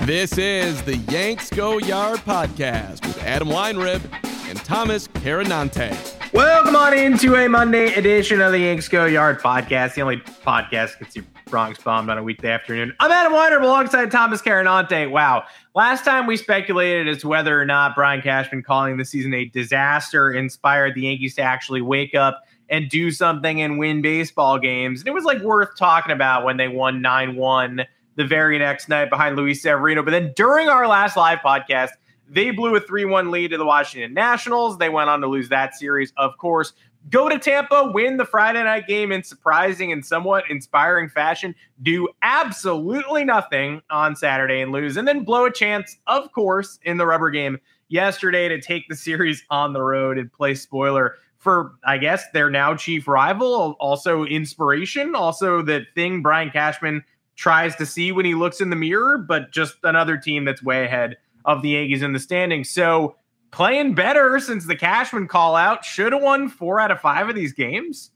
This is the Yanks Go Yard podcast with Adam Weinrib and Thomas Carannante. Welcome on into a Monday edition of the Yanks Go Yard podcast, the only podcast that gets you Bronx bombed on a weekday afternoon. I'm Adam Weinrib alongside Thomas Carannante. Wow. Last time we speculated as to whether or not Brian Cashman calling the season a disaster inspired the Yankees to actually wake up and do something and win baseball games. And it was like worth talking about when they won 9 1 the very next night behind Luis Severino. But then during our last live podcast, they blew a 3 1 lead to the Washington Nationals. They went on to lose that series, of course. Go to Tampa, win the Friday night game in surprising and somewhat inspiring fashion, do absolutely nothing on Saturday and lose, and then blow a chance, of course, in the rubber game yesterday to take the series on the road and play spoiler for, I guess, their now chief rival. Also, inspiration. Also, the thing Brian Cashman tries to see when he looks in the mirror, but just another team that's way ahead of the Yankees in the standings. So playing better since the Cashman call out. Should have won four out of five of these games.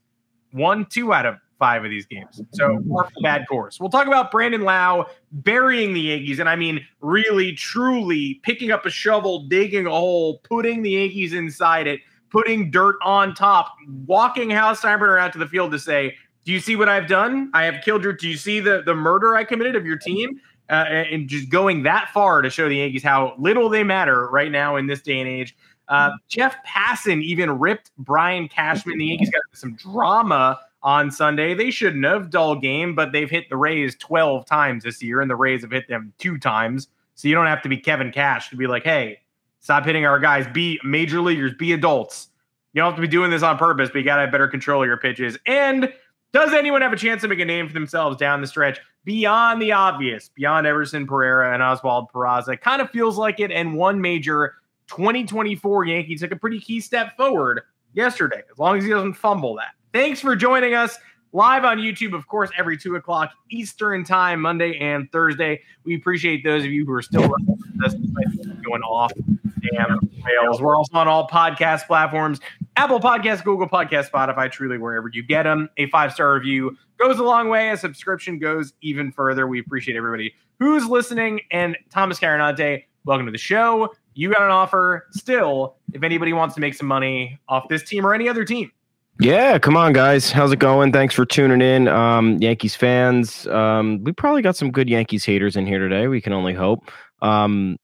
Won two out of five of these games. So bad course. We'll talk about Brandon Lowe burying the Yankees. And I mean, really, truly picking up a shovel, digging a hole, putting the Yankees inside it, putting dirt on top, walking Hal Steinbrenner out to the field to say, do you see what I've done? I have killed your. Do you see the the murder I committed of your team? Uh, and just going that far to show the Yankees how little they matter right now in this day and age. Uh, Jeff Passan even ripped Brian Cashman. The Yankees got some drama on Sunday. They shouldn't have dull game, but they've hit the Rays 12 times this year, and the Rays have hit them two times. So you don't have to be Kevin Cash to be like, hey, stop hitting our guys. Be major leaguers, be adults. You don't have to be doing this on purpose, but you got to have better control of your pitches. And does anyone have a chance to make a name for themselves down the stretch beyond the obvious, beyond Everson Pereira and Oswald Peraza? Kind of feels like it. And one major 2024 Yankee took a pretty key step forward yesterday, as long as he doesn't fumble that. Thanks for joining us live on YouTube, of course, every two o'clock Eastern time, Monday and Thursday. We appreciate those of you who are still going off. Damn fails. We're also on all podcast platforms Apple Podcasts, Google Podcasts, Spotify, truly wherever you get them. A five star review goes a long way. A subscription goes even further. We appreciate everybody who's listening. And Thomas Carannante, welcome to the show. You got an offer still if anybody wants to make some money off this team or any other team. Yeah, come on, guys. How's it going? Thanks for tuning in, um, Yankees fans. Um, we probably got some good Yankees haters in here today. We can only hope. Um,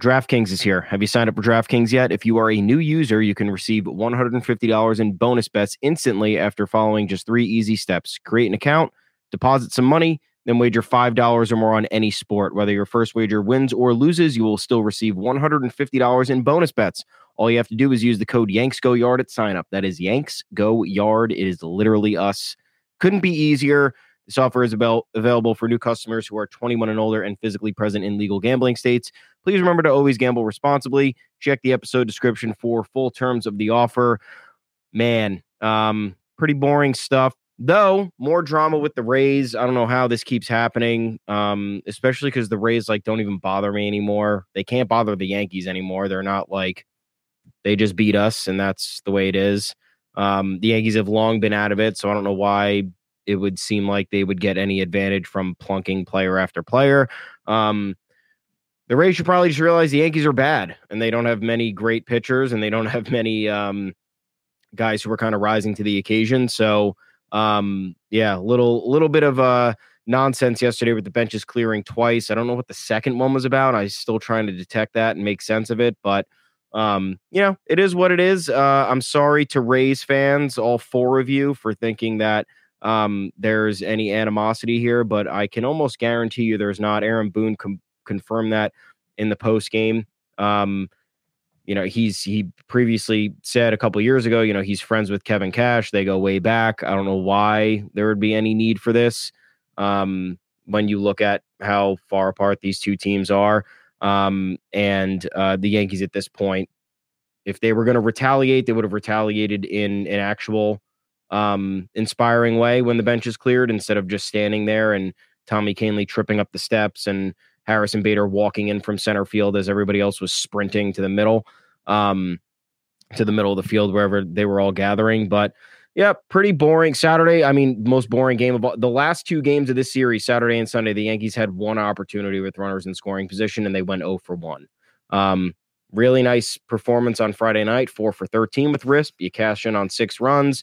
DraftKings is here. Have you signed up for DraftKings yet? If you are a new user, you can receive $150 in bonus bets instantly after following just three easy steps. Create an account, deposit some money, then wager $5 or more on any sport. Whether your first wager wins or loses, you will still receive $150 in bonus bets. All you have to do is use the code YanksGoYard at sign up. That is Yanks Go Yard. It is literally us. Couldn't be easier. The software is avail- available for new customers who are 21 and older and physically present in legal gambling states. Please remember to always gamble responsibly. Check the episode description for full terms of the offer. Man, um, pretty boring stuff. Though more drama with the Rays. I don't know how this keeps happening. Um, especially because the Rays like don't even bother me anymore. They can't bother the Yankees anymore. They're not like they just beat us, and that's the way it is. Um, the Yankees have long been out of it, so I don't know why it would seem like they would get any advantage from plunking player after player. Um, the Rays should probably just realize the Yankees are bad and they don't have many great pitchers and they don't have many um, guys who are kind of rising to the occasion. So, um, yeah, little little bit of uh, nonsense yesterday with the benches clearing twice. I don't know what the second one was about. I'm still trying to detect that and make sense of it, but um, you know, it is what it is. Uh, I'm sorry to Rays fans, all four of you, for thinking that um, there's any animosity here, but I can almost guarantee you there's not. Aaron Boone com- confirmed that in the post game. Um, you know, he's he previously said a couple years ago, you know, he's friends with Kevin Cash. They go way back. I don't know why there would be any need for this. Um, when you look at how far apart these two teams are. Um, and uh, the Yankees at this point, if they were going to retaliate, they would have retaliated in an actual um, inspiring way when the bench is cleared instead of just standing there and Tommy Kahnle tripping up the steps and Harrison Bader walking in from center field as everybody else was sprinting to the middle, um, to the middle of the field wherever they were all gathering. But yeah, pretty boring Saturday. I mean, most boring game of all, the last two games of this series, Saturday and Sunday. The Yankees had one opportunity with runners in scoring position, and they went 0 for 1. Um, really nice performance on Friday night, four for 13 with Risp. You cash in on six runs.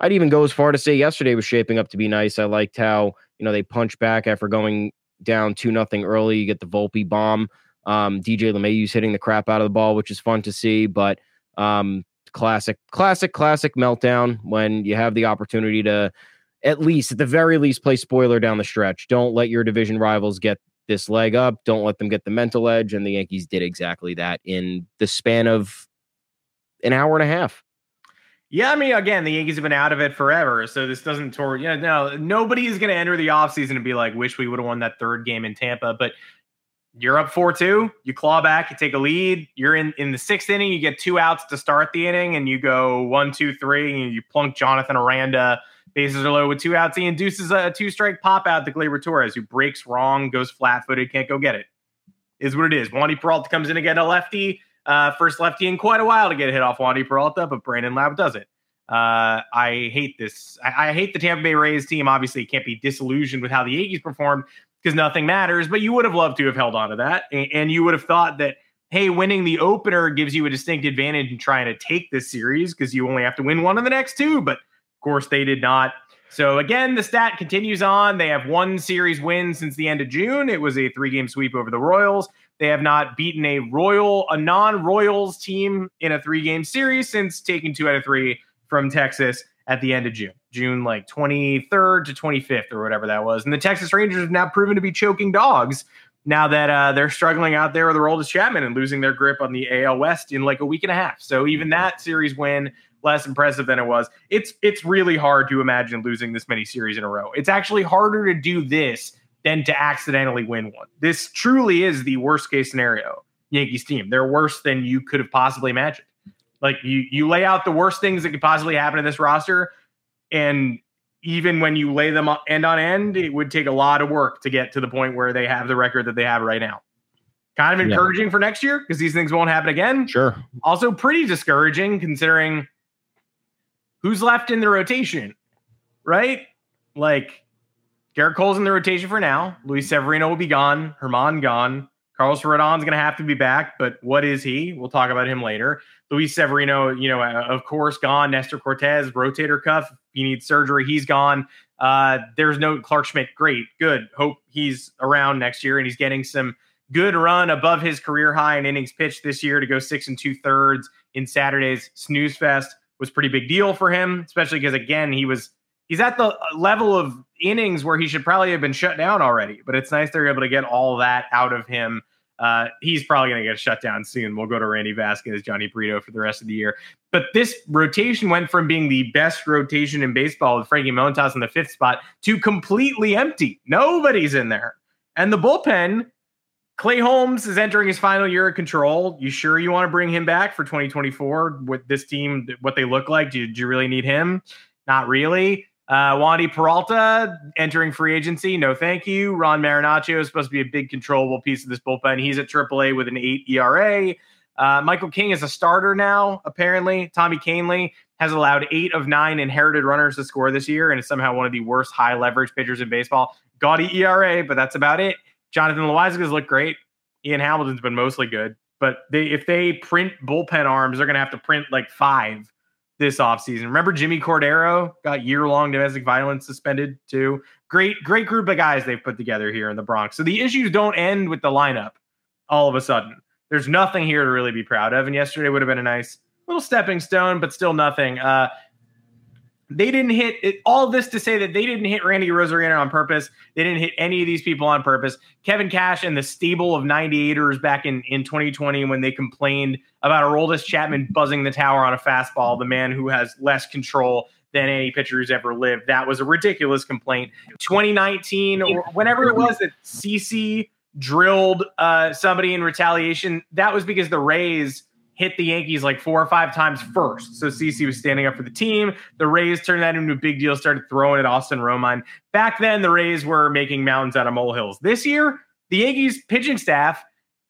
I'd even go as far to say yesterday was shaping up to be nice. I liked how you know they punch back after going down two nothing early. You get the Volpe bomb. Um, DJ LeMahieu's hitting the crap out of the ball, which is fun to see. But um, classic, classic, classic meltdown when you have the opportunity to at least, at the very least, play spoiler down the stretch. Don't let your division rivals get this leg up. Don't let them get the mental edge. And the Yankees did exactly that in the span of an hour and a half. Yeah, I mean, again, the Yankees have been out of it forever, so this doesn't tour. You know, no, nobody is going to enter the offseason and be like, "Wish we would have won that third game in Tampa." But you're up four two, you claw back, you take a lead. You're in in the sixth inning, you get two outs to start the inning, and you go one, two, three, and you plunk Jonathan Aranda. Bases are low with two outs. He induces a two strike pop out to Gleyber Torres, who breaks wrong, goes flat footed, can't go get it. Is what it is. Wandy Peralta comes in to get a lefty uh, first lefty in quite a while to get a hit off Wandy Peralta, but Brandon Lowe does it. Uh, I hate this. I, I, hate the Tampa Bay Rays team. Obviously, can't be disillusioned with how the Yankees performed because nothing matters. But you would have loved to have held on to that, and, and you would have thought that hey, winning the opener gives you a distinct advantage in trying to take this series because you only have to win one of the next two. But of course, they did not. So again, the stat continues on. They have one series win since the end of June. It was a three-game sweep over the Royals. They have not beaten a Royal, a non-Royals team in a three-game series since taking two out of three from Texas at the end of June, June like 23rd to 25th or whatever that was. And the Texas Rangers have now proven to be choking dogs now that uh, they're struggling out there with Aroldis Chapman and losing their grip on the AL West in like a week and a half. So even that series win less impressive than it was. It's it's really hard to imagine losing this many series in a row. It's actually harder to do this than to accidentally win one. This truly is the worst case scenario Yankees team. They're worse than you could have possibly imagined. Like you you lay out the worst things that could possibly happen to this roster, and even when you lay them end on end, it would take a lot of work to get to the point where they have the record that they have right now. Kind of encouraging yeah. for next year because these things won't happen again. Sure. Also, pretty discouraging considering who's left in the rotation, right? Like Gerrit Cole's in the rotation for now. Luis Severino will be gone. Germán gone. Carlos Rodon's going to have to be back, but what is he? We'll talk about him later. Luis Severino, you know, uh, of course, gone. Nestor Cortes, rotator cuff. He needs surgery. He's gone. Uh, there's no Clarke Schmidt. Great, good. Hope he's around next year and he's getting some good run above his career high in innings pitched this year to go six and two thirds in Saturday's snooze fest was pretty big deal for him, especially because again he was he's at the level of innings where he should probably have been shut down already. But it's nice they're able to get all that out of him. Uh, he's probably going to get shut down soon. We'll go to Randy Vasquez, Jhony Brito for the rest of the year. But this rotation went from being the best rotation in baseball with Frankie Montas in the fifth spot to completely empty. Nobody's in there. And the bullpen, Clay Holmes is entering his final year of control. You sure you want to bring him back for 2024 with this team, what they look like? Do, do you really need him? Not really. Uh, Wandy Peralta entering free agency. No, thank you. Ron Marinaccio is supposed to be a big controllable piece of this bullpen. He's at AAA with an eight ERA. Uh, Michael King is a starter now, apparently. Tommy Kahnle has allowed eight of nine inherited runners to score this year and is somehow one of the worst high leverage pitchers in baseball. Gaudy ERA, but that's about it. Jonathan Loáisiga has looked great. Ian Hamilton's been mostly good. But they, if they print bullpen arms, they're going to have to print like five this offseason. Remember Jimmy Cordero got year-long domestic violence suspended too. Great, great group of guys they've put together here in the Bronx. So the issues don't end with the lineup all of a sudden. There's nothing here to really be proud of. And yesterday would have been a nice little stepping stone, but still nothing. Uh, they didn't hit it, all this to say that they didn't hit Randy Arozarena on purpose. They didn't hit any of these people on purpose. Kevin Cash and the stable of 98ers back in, in 2020 when they complained about Aroldis Chapman buzzing the tower on a fastball, the man who has less control than than any pitcher who's ever lived. That was a ridiculous complaint. 2019 or whenever it was that CC drilled uh, somebody in retaliation, that was because the Rays hit the Yankees like four or five times first. So CC was standing up for the team. The Rays turned that into a big deal, started throwing at Austin Romine. Back then, the Rays were making mountains out of molehills. This year, the Yankees pitching staff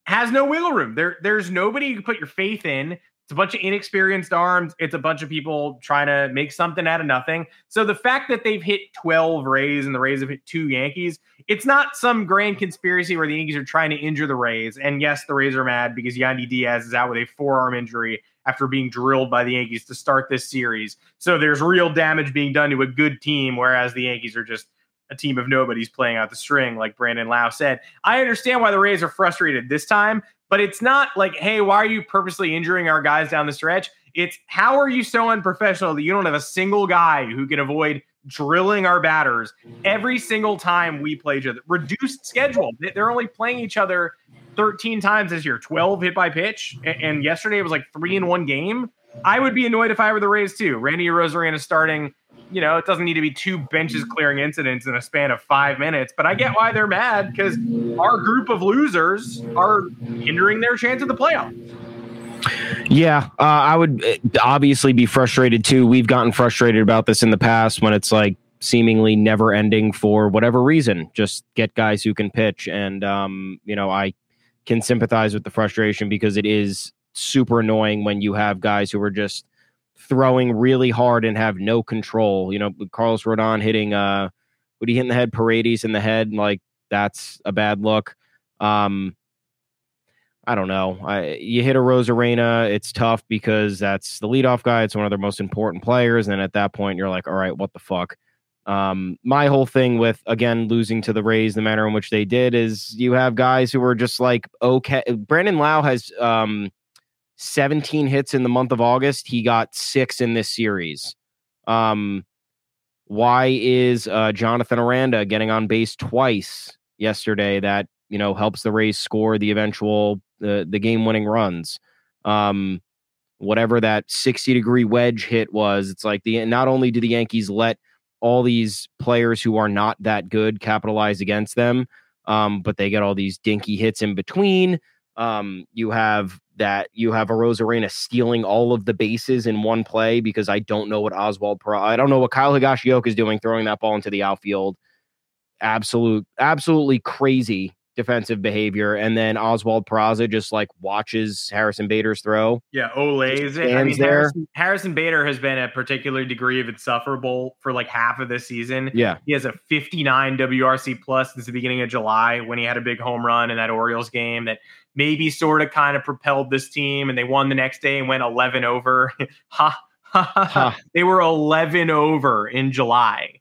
has no wiggle room. There, there's nobody you can put your faith in. It's a bunch of inexperienced arms. It's a bunch of people trying to make something out of nothing. So the fact that they've hit 12 Rays and the Rays have hit two Yankees, it's not some grand conspiracy where the Yankees are trying to injure the Rays. And yes, the Rays are mad because Yandy Diaz is out with a forearm injury after being drilled by the Yankees to start this series. So there's real damage being done to a good team, whereas the Yankees are just a team of nobodies playing out the string, like Brandon Lowe said. I understand why the Rays are frustrated this time, but it's not like, hey, why are you purposely injuring our guys down the stretch? It's how are you so unprofessional that you don't have a single guy who can avoid drilling our batters every single time we play each other? Reduced schedule. They're only playing each other 13 times this year, 12 hit by pitch. And yesterday it was like three in one game. I would be annoyed if I were the Rays too. Randy Arozarena starting you know, it doesn't need to be two benches clearing incidents in a span of five minutes. But I get why they're mad because our group of losers are hindering their chance of the playoffs. Yeah, uh, I would uh, obviously be frustrated too. We've gotten frustrated about this in the past when it's like seemingly never ending for whatever reason. Just get guys who can pitch. And, um, you know, I can sympathize with the frustration because it is super annoying when you have guys who are just throwing really hard and have no control. You know, Carlos Rodon hitting uh would he hit in the head, Paredes in the head, like that's a bad look. Um I don't know. I, you hit Arozarena, it's tough because that's the leadoff guy. It's one of their most important players. And at that point, you're like, all right, what the fuck? Um, my whole thing with again losing to the Rays, the manner in which they did, is you have guys who are just like okay. Brandon Lowe has um, 17 hits in the month of August. He got six in this series. Um, why is uh, Jonathan Aranda getting on base twice yesterday? That you know helps the Rays score the eventual the the game winning runs. Um, whatever that 60 degree wedge hit was, it's like the not only do the Yankees let all these players who are not that good capitalize against them, um, but they get all these dinky hits in between. Um, you have that you have Arozarena stealing all of the bases in one play because I don't know what Oswald Pro I don't know what Kyle Higashioka is doing throwing that ball into the outfield. Absolute, absolutely crazy defensive behavior. And then Oswald Peraza just like watches Harrison Bader's throw. Yeah, olays it. I mean, Harrison, Harrison, Bader has been a particular degree of insufferable for like half of this season. Yeah. He has a 59 WRC plus since the beginning of July when he had a big home run in that Orioles game that maybe sort of kind of propelled this team and they won the next day and went 11 over. ha, ha, ha, They were 11 over in July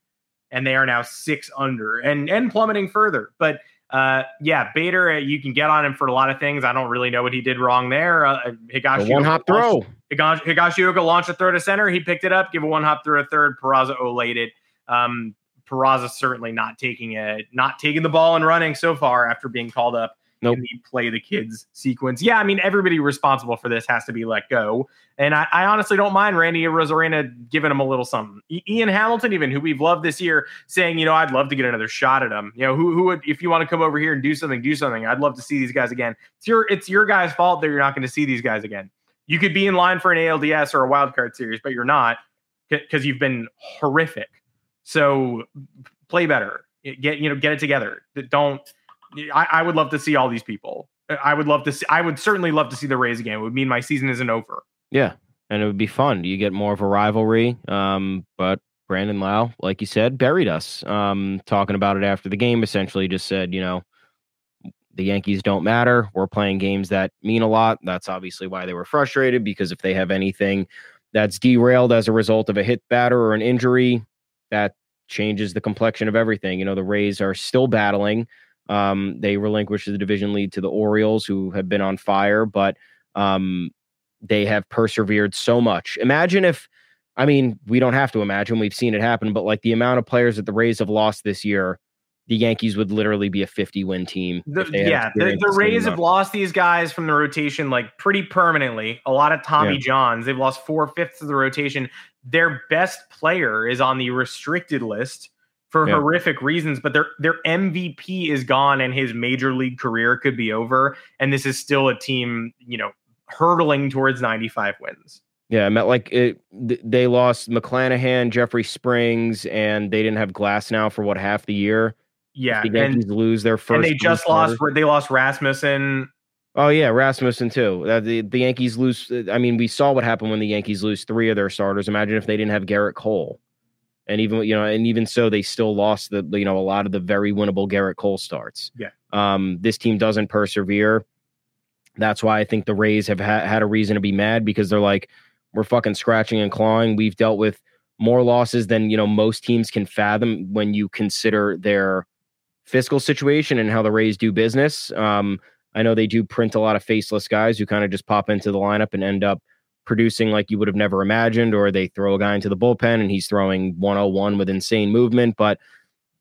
and they are now six under and, and plummeting further. But uh, yeah, Bader, uh, you can get on him for a lot of things. I don't really know what he did wrong there. Uh, uh Higashioka one hop throw. Higashi, Higashioka launched a throw to center. He picked it up, give a one hop through a third. Peraza olated. Um, Peraza certainly not taking it, not taking the ball and running so far after being called up nope. in the play the kids sequence. Yeah, I mean, everybody responsible for this has to be let go. And I, I honestly don't mind Randy Arozarena giving him a little something. Ian Hamilton, even who we've loved this year, saying, you know, I'd love to get another shot at him. You know, who who would if you want to come over here and do something, do something. I'd love to see these guys again. It's your it's your guys' fault that you're not going to see these guys again. You could be in line for an ALDS or a wild card series, but you're not because you've been horrific. So play better. Get you know, get it together. Don't I, I, would love to see all these people. I would love to see. I would certainly love to see the Rays again. It would mean my season isn't over. Yeah, and it would be fun. You get more of a rivalry. Um, but Brandon Lowe, like you said, buried us. Um, talking about it after the game, essentially just said, you know, the Yankees don't matter. We're playing games that mean a lot. That's obviously why they were frustrated because if they have anything that's derailed as a result of a hit batter or an injury, that changes the complexion of everything. You know, the Rays are still battling. Um, they relinquished the division lead to the Orioles, who have been on fire, but um, they have persevered so much. Imagine if, I mean, we don't have to imagine, we've seen it happen, but like the amount of players that the Rays have lost this year the Yankees would literally be a 50 win team. The, yeah, the, the Rays have lost these guys from the rotation like pretty permanently. A lot of Tommy yeah. Johns. They've lost four fifths of the rotation. Their best player is on the restricted list for yeah. horrific reasons, but their their MVP is gone and his major league career could be over. And this is still a team, you know, hurtling towards 95 wins. Yeah, I meant like it. They lost McClanahan, Jeffrey Springs, and they didn't have Glasnow for what half the year. Yeah, the Yankees and, lose their first. And they just lost. They lost Rasmussen. Oh yeah, Rasmussen too. Uh, the the Yankees lose. I mean, we saw what happened when the Yankees lose three of their starters. Imagine if they didn't have Gerrit Cole, and even you know, and even so, they still lost the you know a lot of the very winnable Gerrit Cole starts. Yeah. Um, this team doesn't persevere. That's why I think the Rays have ha- had a reason to be mad because they're like, we're fucking scratching and clawing. We've dealt with more losses than you know most teams can fathom when you consider their fiscal situation and how the Rays do business. Um, I know they do print a lot of faceless guys who kind of just pop into the lineup and end up producing like you would have never imagined, or they throw a guy into the bullpen and he's throwing 101 with insane movement, but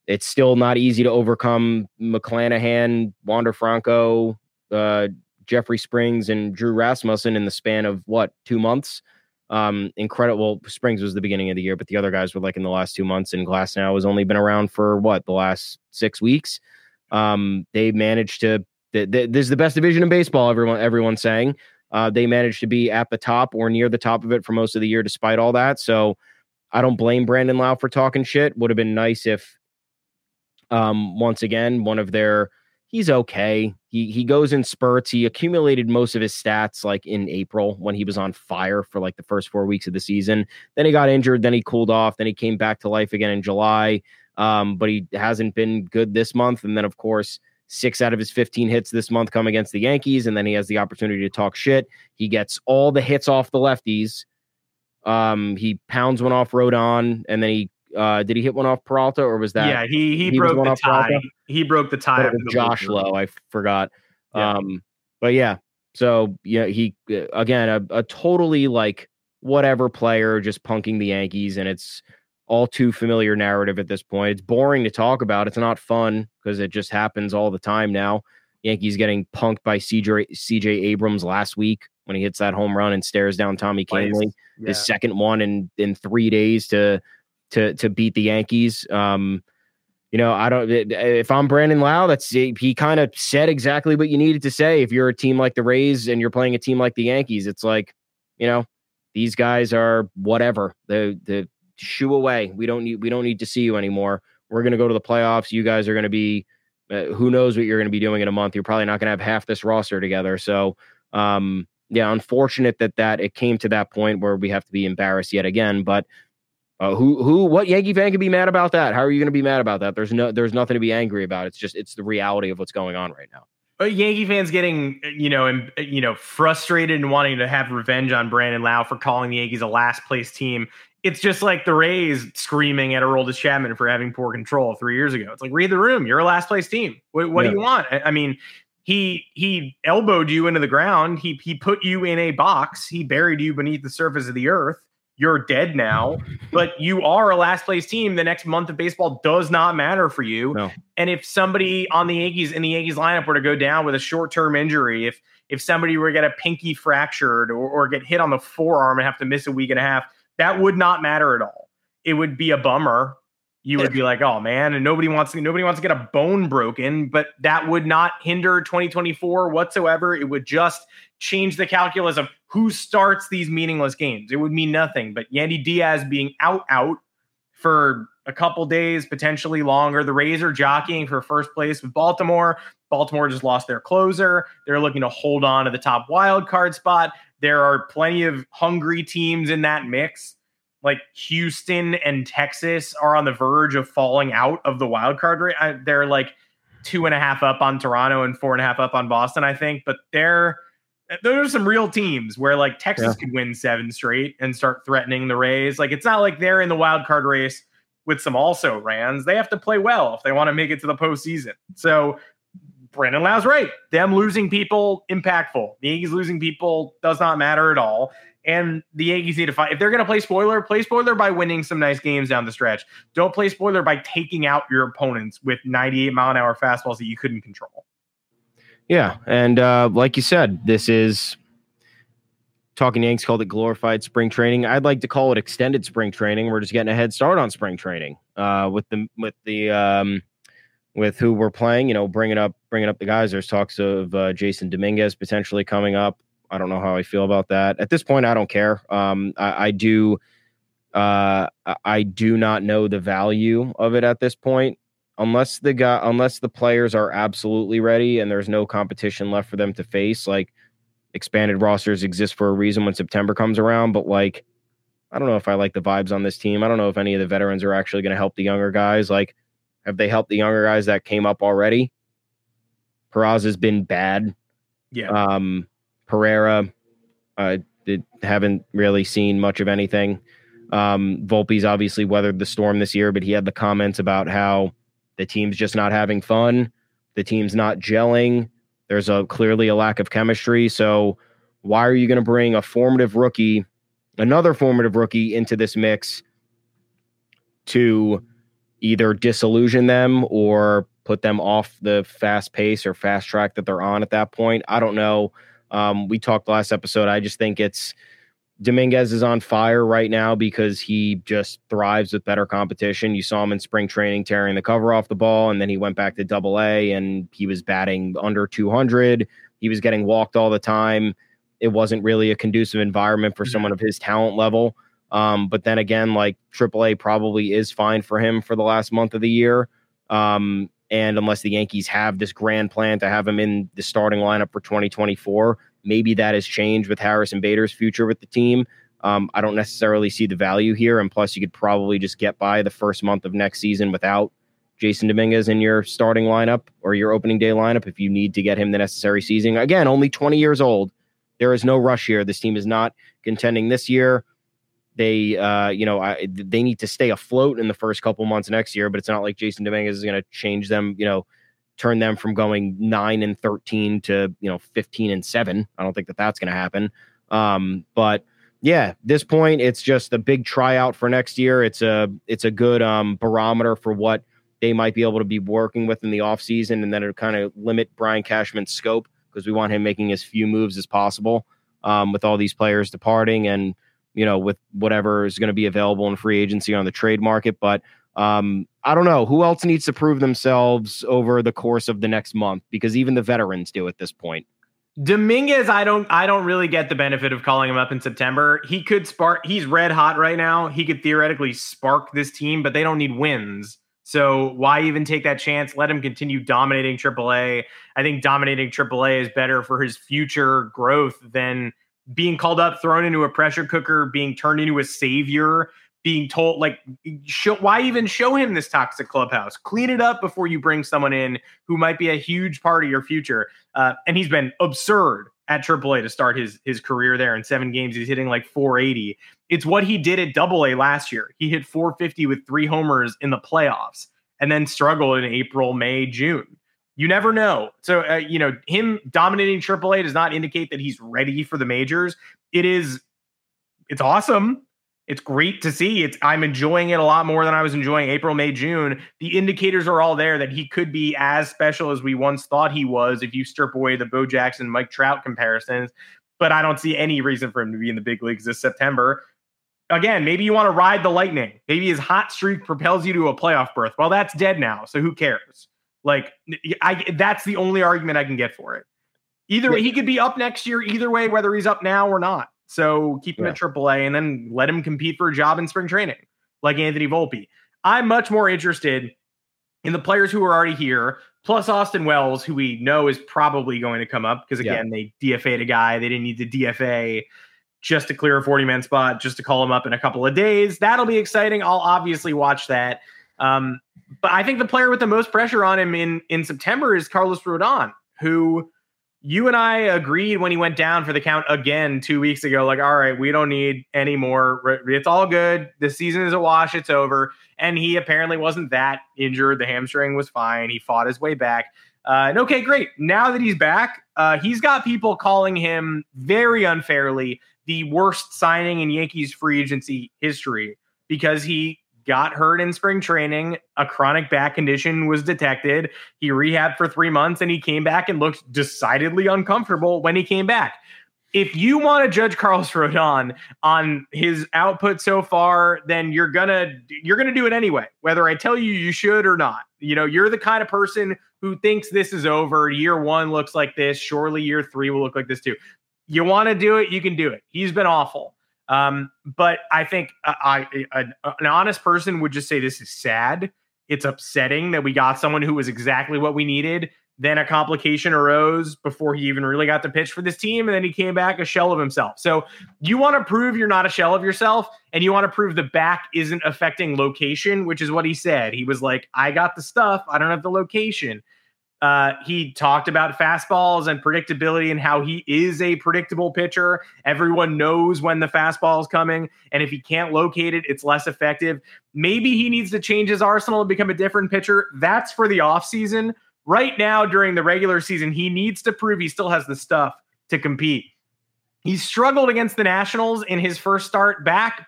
it's still not easy to overcome McClanahan, Wander Franco, uh, Jeffrey Springs, and Drew Rasmussen in the span of what, two months? Um, incredible. Springs was the beginning of the year, but the other guys were like in the last two months, and Glasnow has only been around for what the last six weeks. Um, they managed to. Th- th- this is the best division in baseball. Everyone, everyone's saying. Uh, they managed to be at the top or near the top of it for most of the year, despite all that. So I don't blame Brandon Lowe for talking shit. Would have been nice if, um, once again, one of their he's okay. He he goes in spurts. He accumulated most of his stats like in April when he was on fire for like the first four weeks of the season. Then he got injured. Then he cooled off. Then he came back to life again in July. Um, but he hasn't been good this month. And then of course, six out of his 15 hits this month come against the Yankees. And then he has the opportunity to talk shit. He gets all the hits off the lefties. Um, he pounds one off Rodon, and then he uh, did he hit one off Peralta or was that? Yeah, he he, he broke the tie. Peralta? He broke the tie. Josh Lowe, I forgot. Yeah. Um, but yeah, so yeah, he again a, a totally like whatever player just punking the Yankees, and it's all too familiar narrative at this point. It's boring to talk about. It's not fun because it just happens all the time now. Yankees getting punked by CJ CJ Abrams last week when he hits that home run and stares down Tommy Kahnle, yeah. his second one in in three days to to to beat the Yankees. Um, you know, I don't. If I'm Brandon Lowe, that's he kind of said exactly what you needed to say. If you're a team like the Rays and you're playing a team like the Yankees, it's like, you know, these guys are whatever. The the shoo away. We don't need we don't need to see you anymore. We're going to go to the playoffs. You guys are going to be. Uh, who knows what you're going to be doing in a month? You're probably not going to have half this roster together. So, um, yeah, unfortunate that that it came to that point where we have to be embarrassed yet again. But uh, who who what Yankee fan can be mad about that? How are you going to be mad about that? There's no there's nothing to be angry about. It's just it's the reality of what's going on right now. But Yankee fans getting you know and you know frustrated and wanting to have revenge on Brandon Lowe for calling the Yankees a last place team. It's just like the Rays screaming at Aroldis Chapman for having poor control three years ago. It's like read the room. You're a last place team. What, what yeah. do you want? I, I mean, he he elbowed you into the ground. He he put you in a box. He buried you beneath the surface of the earth you're dead now, but you are a last place team. The next month of baseball does not matter for you. No. And if somebody on the Yankees in the Yankees lineup were to go down with a short term injury, if if somebody were to get a pinky fractured or, or get hit on the forearm and have to miss a week and a half, that would not matter at all. It would be a bummer. You would be like, oh man, and nobody wants to nobody wants to get a bone broken, but that would not hinder 2024 whatsoever. It would just change the calculus of who starts these meaningless games. It would mean nothing. But Yandy Diaz being out out for a couple days, potentially longer. The Rays are jockeying for first place with Baltimore. Baltimore just lost their closer. They're looking to hold on to the top wild card spot. There are plenty of hungry teams in that mix. Like Houston and Texas are on the verge of falling out of the wild card. Rate. Uh, they're like two and a half up on Toronto and four and a half up on Boston, I think. But they're those are some real teams where like Texas yeah. could win seven straight and start threatening the Rays. Like it's not like they're in the wild card race with some also Rans. They have to play well if they want to make it to the postseason. So Brandon Lowe's right. Them losing people impactful. The Yankees losing people does not matter at all. and the Yankees need to fight. If they're going to play spoiler, play spoiler by winning some nice games down the stretch. Don't play spoiler by taking out your opponents with 98 mile an hour fastballs that you couldn't control. Yeah, and uh, like you said, this is talking Yanks called it glorified spring training. I'd like to call it extended spring training. We're just getting a head start on spring training uh, with the with the um, with who we're playing. You know, bringing up bringing up the guys. There's talks of uh, Jasson Dominguez potentially coming up. I don't know how I feel about that. At this point, I don't care. Um, I, I do. Uh, I do not know the value of it at this point, unless the guy, unless the players are absolutely ready and there's no competition left for them to face. Like expanded rosters exist for a reason when September comes around, but like, I don't know if I like the vibes on this team. I don't know if any of the veterans are actually going to help the younger guys. Like, have they helped the younger guys that came up already? Peraza has been bad. Yeah. Um, Pereira, uh, haven't really seen much of anything. Um, Volpe's obviously weathered the storm this year, but he had the comments about how the team's just not having fun, the team's not gelling. There's a clearly a lack of chemistry. So why are you going to bring a formative rookie, another formative rookie into this mix to either disillusion them or put them off the fast pace or fast track that they're on at that point? I don't know. Um, we talked last episode. I just think it's Dominguez is on fire right now because he just thrives with better competition. You saw him in spring training tearing the cover off the ball, and then he went back to double A and he was batting under 200. He was getting walked all the time. It wasn't really a conducive environment for someone of his talent level. Um, but then again, like AAA probably is fine for him for the last month of the year. Um, and unless the Yankees have this grand plan to have him in the starting lineup for 2024, maybe that has changed with Harrison Bader's future with the team. Um, I don't necessarily see the value here. And plus, you could probably just get by the first month of next season without Jasson Dominguez in your starting lineup or your opening day lineup if you need to get him the necessary season. Again, only 20 years old. There is no rush here. This team is not contending this year. They, uh, you know, I, they need to stay afloat in the first couple months next year, but it's not like Jasson Dominguez is going to change them, you know, turn them from going nine and 13 to, you know, 15 and seven. I don't think that that's going to happen. Um, but yeah, this point, it's just a big tryout for next year. It's a, it's a good, um, barometer for what they might be able to be working with in the offseason. And then it'll kind of limit Brian Cashman's scope because we want him making as few moves as possible, um, with all these players departing and, you know, with whatever is going to be available in free agency on the trade market. But um, I don't know who else needs to prove themselves over the course of the next month because even the veterans do at this point. Dominguez, I don't I don't really get the benefit of calling him up in September. He could spark he's red hot right now. He could theoretically spark this team, but they don't need wins. So why even take that chance? Let him continue dominating AAA. I think dominating AAA is better for his future growth than being called up, thrown into a pressure cooker, being turned into a savior, being told like, why even show him this toxic clubhouse? Clean it up before you bring someone in who might be a huge part of your future. Uh, and he's been absurd at AAA to start his his career there. In seven games, he's hitting like 480. It's what he did at Double A last year. He hit 450 with three homers in the playoffs, and then struggled in April, May, June. You never know. So, uh, you know, him dominating AAA does not indicate that he's ready for the majors. It is, it's awesome. It's great to see. It's I'm enjoying it a lot more than I was enjoying April, May, June. The indicators are all there that he could be as special as we once thought he was if you strip away the Bo Jackson, Mike Trout comparisons. But I don't see any reason for him to be in the big leagues this September. Again, maybe you want to ride the lightning. Maybe his hot streak propels you to a playoff berth. Well, that's dead now. So who cares? Like I that's the only argument I can get for it. Either way, he could be up next year, either way, whether he's up now or not. So keep him yeah. at AAA and then let him compete for a job in spring training, like Anthony Volpe. I'm much more interested in the players who are already here, plus Austin Wells, who we know is probably going to come up because again, yeah. they DFA'd a guy. They didn't need to DFA just to clear a 40 man spot, just to call him up in a couple of days. That'll be exciting. I'll obviously watch that. Um, but I think the player with the most pressure on him in in September is Carlos Rodon, who you and I agreed when he went down for the count again two weeks ago. Like, all right, we don't need any more. It's all good. The season is a wash. It's over. And he apparently wasn't that injured. The hamstring was fine. He fought his way back. Uh, and okay, great. Now that he's back, uh, he's got people calling him very unfairly the worst signing in Yankees free agency history because he got hurt in spring training. A chronic back condition was detected. He rehabbed for three months and he came back and looked decidedly uncomfortable when he came back. If you want to judge Carlos Rodon on his output so far, then you're gonna you're gonna do it anyway, whether I tell you you should or not. You know, you're the kind of person who thinks this is over. Year one looks like this. Surely year three will look like this too. You want to do it, you can do it. He's been awful. Um, but I think uh, I, uh, I, uh, an honest person would just say this is sad. It's upsetting that we got someone who was exactly what we needed. Then a complication arose before he even really got to pitch for this team, and then he came back a shell of himself. So you want to prove you're not a shell of yourself, and you want to prove the back isn't affecting location, which is what he said. He was like, "I got the stuff, I don't have the location." Uh, he talked about fastballs and predictability and how he is a predictable pitcher. Everyone knows when the fastball is coming, and if he can't locate it, it's less effective. Maybe he needs to change his arsenal and become a different pitcher. That's for the offseason. Right now, during the regular season, he needs to prove he still has the stuff to compete. He struggled against the Nationals in his first start back,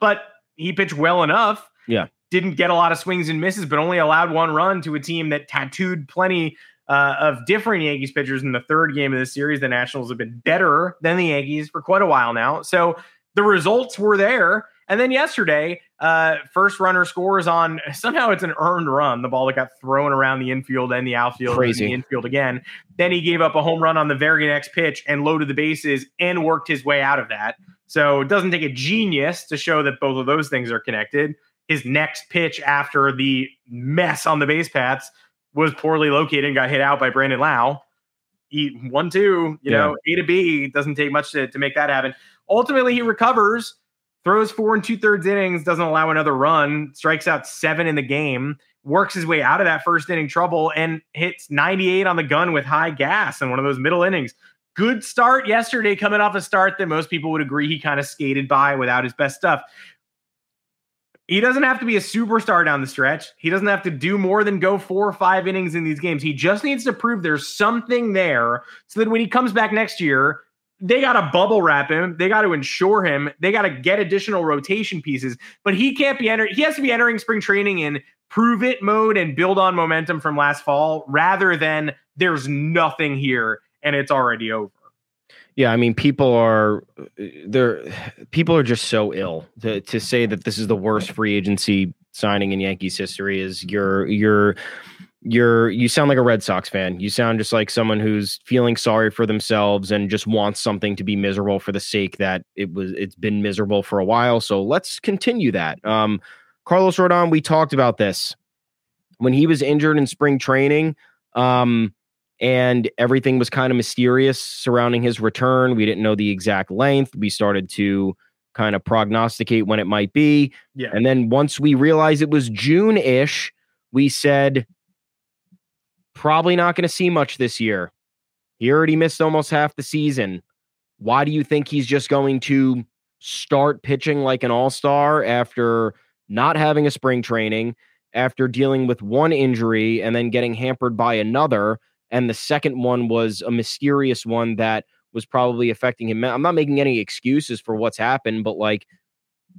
but he pitched well enough. Yeah didn't get a lot of swings and misses, but only allowed one run to a team that tattooed plenty uh, of different Yankees pitchers in the third game of the series. The Nationals have been better than the Yankees for quite a while now. So the results were there. And then yesterday, uh, first runner scores on somehow it's an earned run, the ball that got thrown around the infield and the outfield Crazy. and the infield again. Then he gave up a home run on the very next pitch and loaded the bases and worked his way out of that. So it doesn't take a genius to show that both of those things are connected his next pitch after the mess on the base paths was poorly located and got hit out by Brandon Lowe. He one two, you yeah. know, A to B doesn't take much to, to make that happen. Ultimately, he recovers, throws four and two thirds innings, doesn't allow another run, strikes out seven in the game, works his way out of that first inning trouble, and hits 98 on the gun with high gas in one of those middle innings. Good start yesterday, coming off a start that most people would agree he kind of skated by without his best stuff. He doesn't have to be a superstar down the stretch. He doesn't have to do more than go four or five innings in these games. He just needs to prove there's something there so that when he comes back next year, they got to bubble wrap him. They got to insure him. They got to get additional rotation pieces. But he can't be entering. He has to be entering spring training in prove it mode and build on momentum from last fall rather than there's nothing here and it's already over. Yeah, I mean, people are they're people are just so ill to to say that this is the worst free agency signing in Yankees history. Is you're you're you're you sound like a Red Sox fan. You sound just like someone who's feeling sorry for themselves and just wants something to be miserable for the sake that it was it's been miserable for a while. So let's continue that. Um, Carlos Rodon, we talked about this when he was injured in spring training. Um, and everything was kind of mysterious surrounding his return. We didn't know the exact length. We started to kind of prognosticate when it might be. Yeah. And then once we realized it was June ish, we said, probably not going to see much this year. He already missed almost half the season. Why do you think he's just going to start pitching like an all star after not having a spring training, after dealing with one injury and then getting hampered by another? And the second one was a mysterious one that was probably affecting him. I'm not making any excuses for what's happened, but like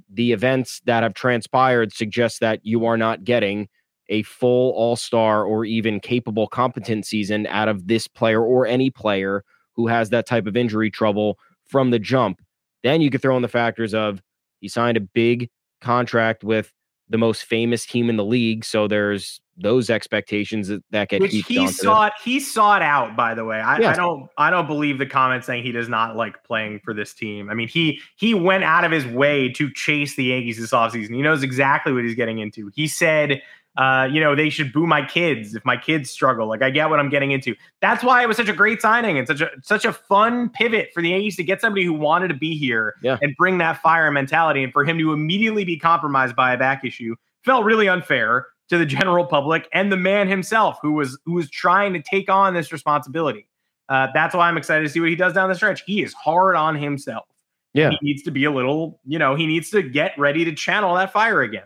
the events that have transpired suggest that you are not getting a full all-star or even capable competent season out of this player or any player who has that type of injury trouble from the jump. Then you could throw in the factors of he signed a big contract with the most famous team in the league, so there's those expectations that, that get Which he sought he sought out by the way. I, I, don't i don't believe the comment saying he does not like playing for this team. I mean he he went out of his way to chase the yankees this offseason. He knows exactly what he's getting into. He said uh, you know, they should boo my kids if my kids struggle. Like I get what I'm getting into. That's why it was such a great signing and such a such a fun pivot for the Yankees to get somebody who wanted to be here yeah. and bring that fire mentality. And for him to immediately be compromised by a back issue felt really unfair to the general public and the man himself who was who was trying to take on this responsibility. Uh, that's why I'm excited to see what he does down the stretch. He is hard on himself. Yeah. He needs to be a little, you know, he needs to get ready to channel that fire again.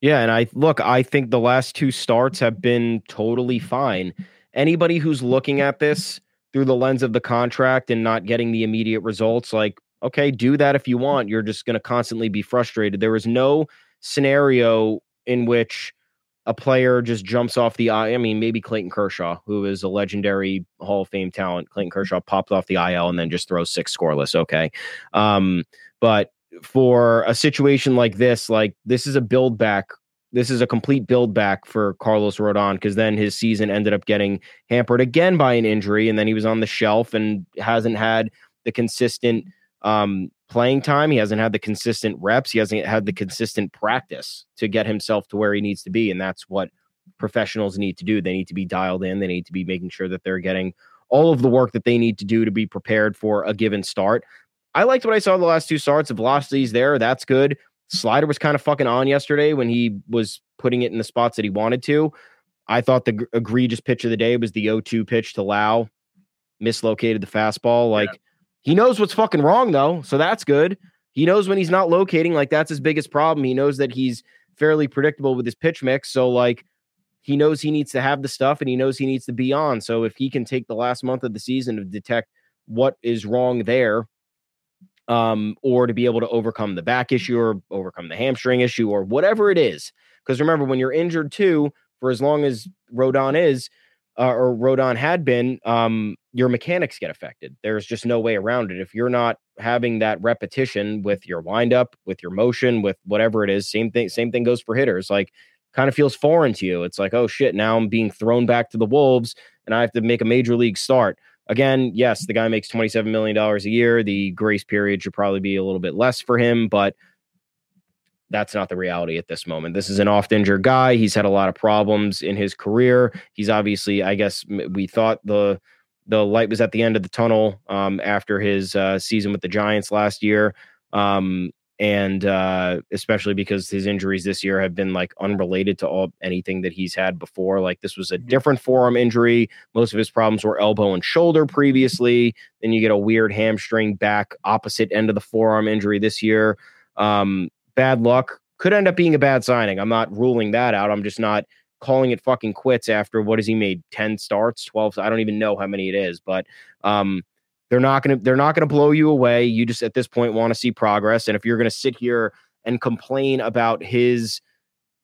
Yeah, and I look, I think the last two starts have been totally fine. Anybody who's looking at this through the lens of the contract and not getting the immediate results, like, okay, do that if you want. You're just going to constantly be frustrated. There is no scenario in which a player just jumps off the I mean, maybe Clayton Kershaw, who is a legendary Hall of Fame talent. Clayton Kershaw popped off the IL and then just throws six scoreless. Okay. Um, but for a situation like this, like this is a build back. This is a complete build back for Carlos Rodon because then his season ended up getting hampered again by an injury, and then he was on the shelf and hasn't had the consistent um, playing time. He hasn't had the consistent reps. He hasn't had the consistent practice to get himself to where he needs to be, and that's what professionals need to do. They need to be dialed in. They need to be making sure that they're getting all of the work that they need to do to be prepared for a given start. I liked what I saw the last two starts. The velocity's there. That's good. Slider was kind of fucking on yesterday when he was putting it in the spots that he wanted to. I thought the egregious pitch of the day was the 0-2 pitch to Lowe, mislocated the fastball. Like yeah. he knows what's fucking wrong though, so that's good. He knows when he's not locating. Like that's his biggest problem. He knows that he's fairly predictable with his pitch mix. So like he knows he needs to have the stuff and he knows he needs to be on. So if he can take the last month of the season to detect what is wrong there um, or to be able to overcome the back issue or overcome the hamstring issue or whatever it is. Because remember, when you're injured too, for as long as Rodon is, uh, or Rodon had been, um, your mechanics get affected. There's just no way around it. If you're not having that repetition with your windup, with your motion, with whatever it is, same thing. Same thing goes for hitters. Like, kind of feels foreign to you. It's like, oh shit, now I'm being thrown back to the wolves, and I have to make a major league start. Again, yes, the guy makes $27 million a year. The grace period should probably be a little bit less for him, but that's not the reality at this moment. This is an oft injured guy. He's had a lot of problems in his career. He's obviously, I guess, we thought the the light was at the end of the tunnel um, after his uh, season with the Giants last year. Um, and uh, especially because his injuries this year have been like unrelated to all anything that he's had before. Like this was a mm-hmm. different forearm injury. Most of his problems were elbow and shoulder previously. Then you get a weird hamstring back opposite end of the forearm injury this year. Um, bad luck could end up being a bad signing. I'm not ruling that out. I'm just not calling it fucking quits after what has he made 10 starts 12 i don't even know how many it is but um they're not going to they're not going to blow you away. You just at this point want to see progress and if you're going to sit here and complain about his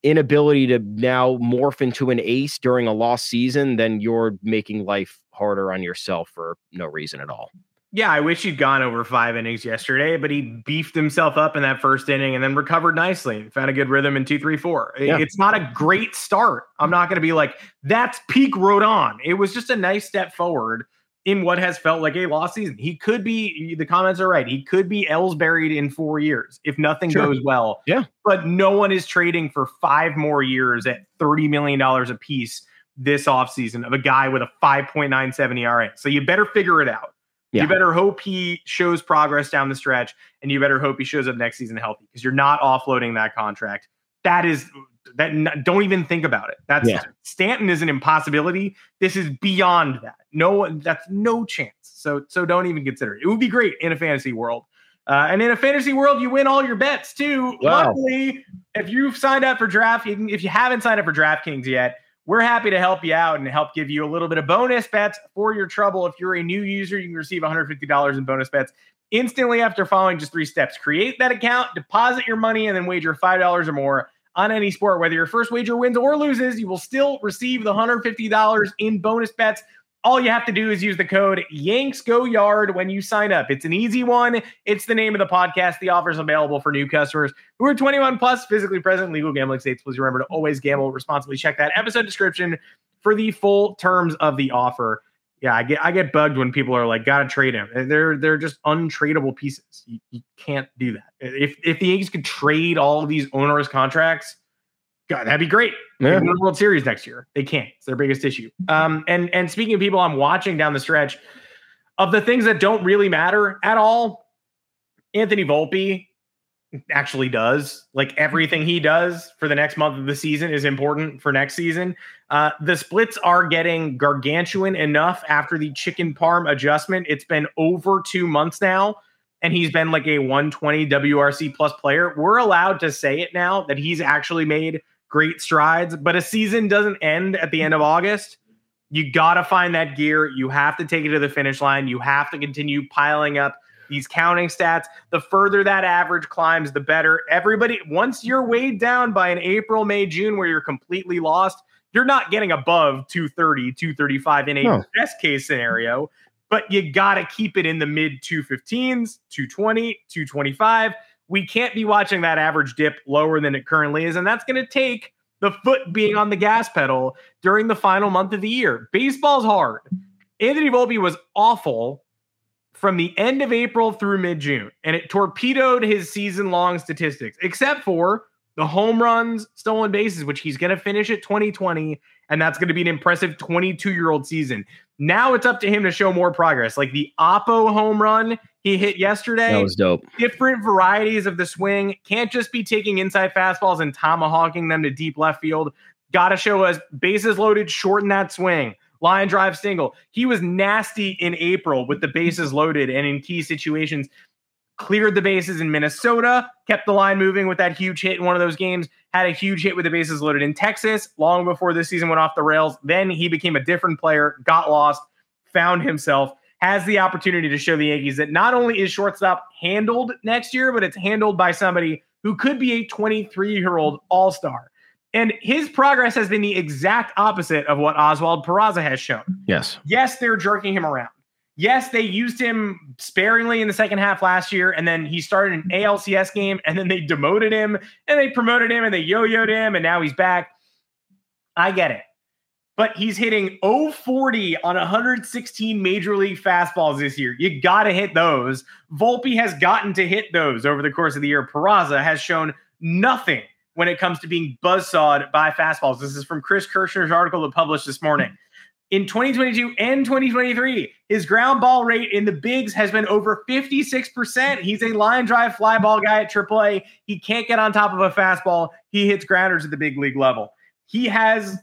inability to now morph into an ace during a lost season, then you're making life harder on yourself for no reason at all. Yeah, I wish he'd gone over five innings yesterday, but he beefed himself up in that first inning and then recovered nicely found a good rhythm in two, three, four. Yeah. It's not a great start. I'm not going to be like, that's peak Rodon. It was just a nice step forward in what has felt like a lost season. He could be, the comments are right. He could be buried in four years if nothing sure. goes well. Yeah. But no one is trading for five more years at $30 million a piece this offseason of a guy with a 5.97 ERA. So you better figure it out. Yeah. You better hope he shows progress down the stretch and you better hope he shows up next season healthy because you're not offloading that contract. That is that don't even think about it. That's yeah. Stanton is an impossibility. This is beyond that. No, that's no chance. So so don't even consider it. It would be great in a fantasy world. Uh, and in a fantasy world, you win all your bets too. Wow. Luckily, if you've signed up for draft, if you haven't signed up for DraftKings yet, we're happy to help you out and help give you a little bit of bonus bets for your trouble. If you're a new user, you can receive $150 in bonus bets instantly after following just three steps. Create that account, deposit your money, and then wager $5 or more on any sport. Whether your first wager wins or loses, you will still receive the $150 in bonus bets. All you have to do is use the code Yanks Go Yard when you sign up. It's an easy one. It's the name of the podcast. The offer is available for new customers who are 21 plus, physically present, legal gambling states. Please remember to always gamble responsibly. Check that episode description for the full terms of the offer. Yeah, I get I get bugged when people are like, "Gotta trade him." They're they're just untradeable pieces. You, you can't do that. If if the Yankees could trade all of these onerous contracts, God, that'd be great. Yeah. Win the World Series next year. They can't. It's their biggest issue. Um, and and speaking of people I'm watching down the stretch, of the things that don't really matter at all, Anthony Volpe actually does. Like everything he does for the next month of the season is important for next season. Uh, the splits are getting gargantuan enough after the chicken parm adjustment. It's been over two months now, and he's been like a 120 WRC plus player. We're allowed to say it now that he's actually made great strides, but a season doesn't end at the end of August. You got to find that gear. You have to take it to the finish line. You have to continue piling up these counting stats. The further that average climbs, the better. Everybody, once you're weighed down by an April, May, June where you're completely lost, you're not getting above 230, 235 in a no. best case scenario, but you got to keep it in the mid 215s, 220, 225. We can't be watching that average dip lower than it currently is. And that's going to take the foot being on the gas pedal during the final month of the year. Baseball's hard. Anthony Volpe was awful from the end of April through mid June, and it torpedoed his season long statistics, except for the home runs, stolen bases, which he's going to finish at 2020, and that's going to be an impressive 22 year old season. Now it's up to him to show more progress. Like the Oppo home run he hit yesterday. That was dope. Different varieties of the swing. Can't just be taking inside fastballs and tomahawking them to deep left field. Got to show us bases loaded, shorten that swing line drive single. He was nasty in April with the bases loaded and in key situations. Cleared the bases in Minnesota, kept the line moving with that huge hit in one of those games, had a huge hit with the bases loaded in Texas long before this season went off the rails. Then he became a different player, got lost, found himself, has the opportunity to show the Yankees that not only is shortstop handled next year, but it's handled by somebody who could be a 23 year old all star. And his progress has been the exact opposite of what Oswald Peraza has shown. Yes. Yes, they're jerking him around. Yes, they used him sparingly in the second half last year, and then he started an ALCS game, and then they demoted him, and they promoted him, and they yo-yoed him, and now he's back. I get it. But he's hitting 040 on 116 major league fastballs this year. You got to hit those. Volpe has gotten to hit those over the course of the year. Peraza has shown nothing when it comes to being buzzsawed by fastballs. This is from Chris Kirschner's article that published this morning. In 2022 and 2023, his ground ball rate in the bigs has been over 56%. He's a line drive fly ball guy at AAA. He can't get on top of a fastball. He hits grounders at the big league level. He has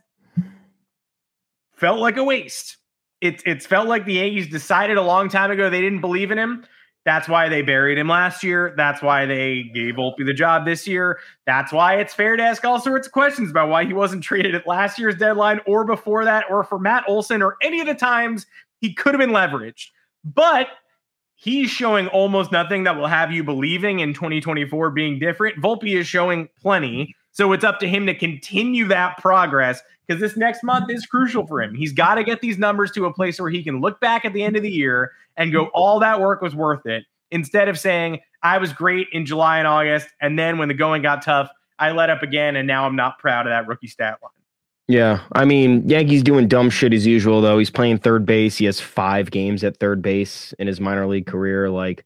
felt like a waste. It's it's felt like the Yankees decided a long time ago they didn't believe in him. That's why they buried him last year. That's why they gave Volpe the job this year. That's why it's fair to ask all sorts of questions about why he wasn't traded at last year's deadline or before that, or for Matt Olson or any of the times he could have been leveraged. But he's showing almost nothing that will have you believing in 2024 being different. Volpe is showing plenty. So it's up to him to continue that progress because this next month is crucial for him. He's got to get these numbers to a place where he can look back at the end of the year and go, all that work was worth it. Instead of saying, I was great in July and August. And then when the going got tough, I let up again. And now I'm not proud of that rookie stat line. Yeah. I mean, Yankees doing dumb shit as usual, though. He's playing third base. He has five games at third base in his minor league career. Like,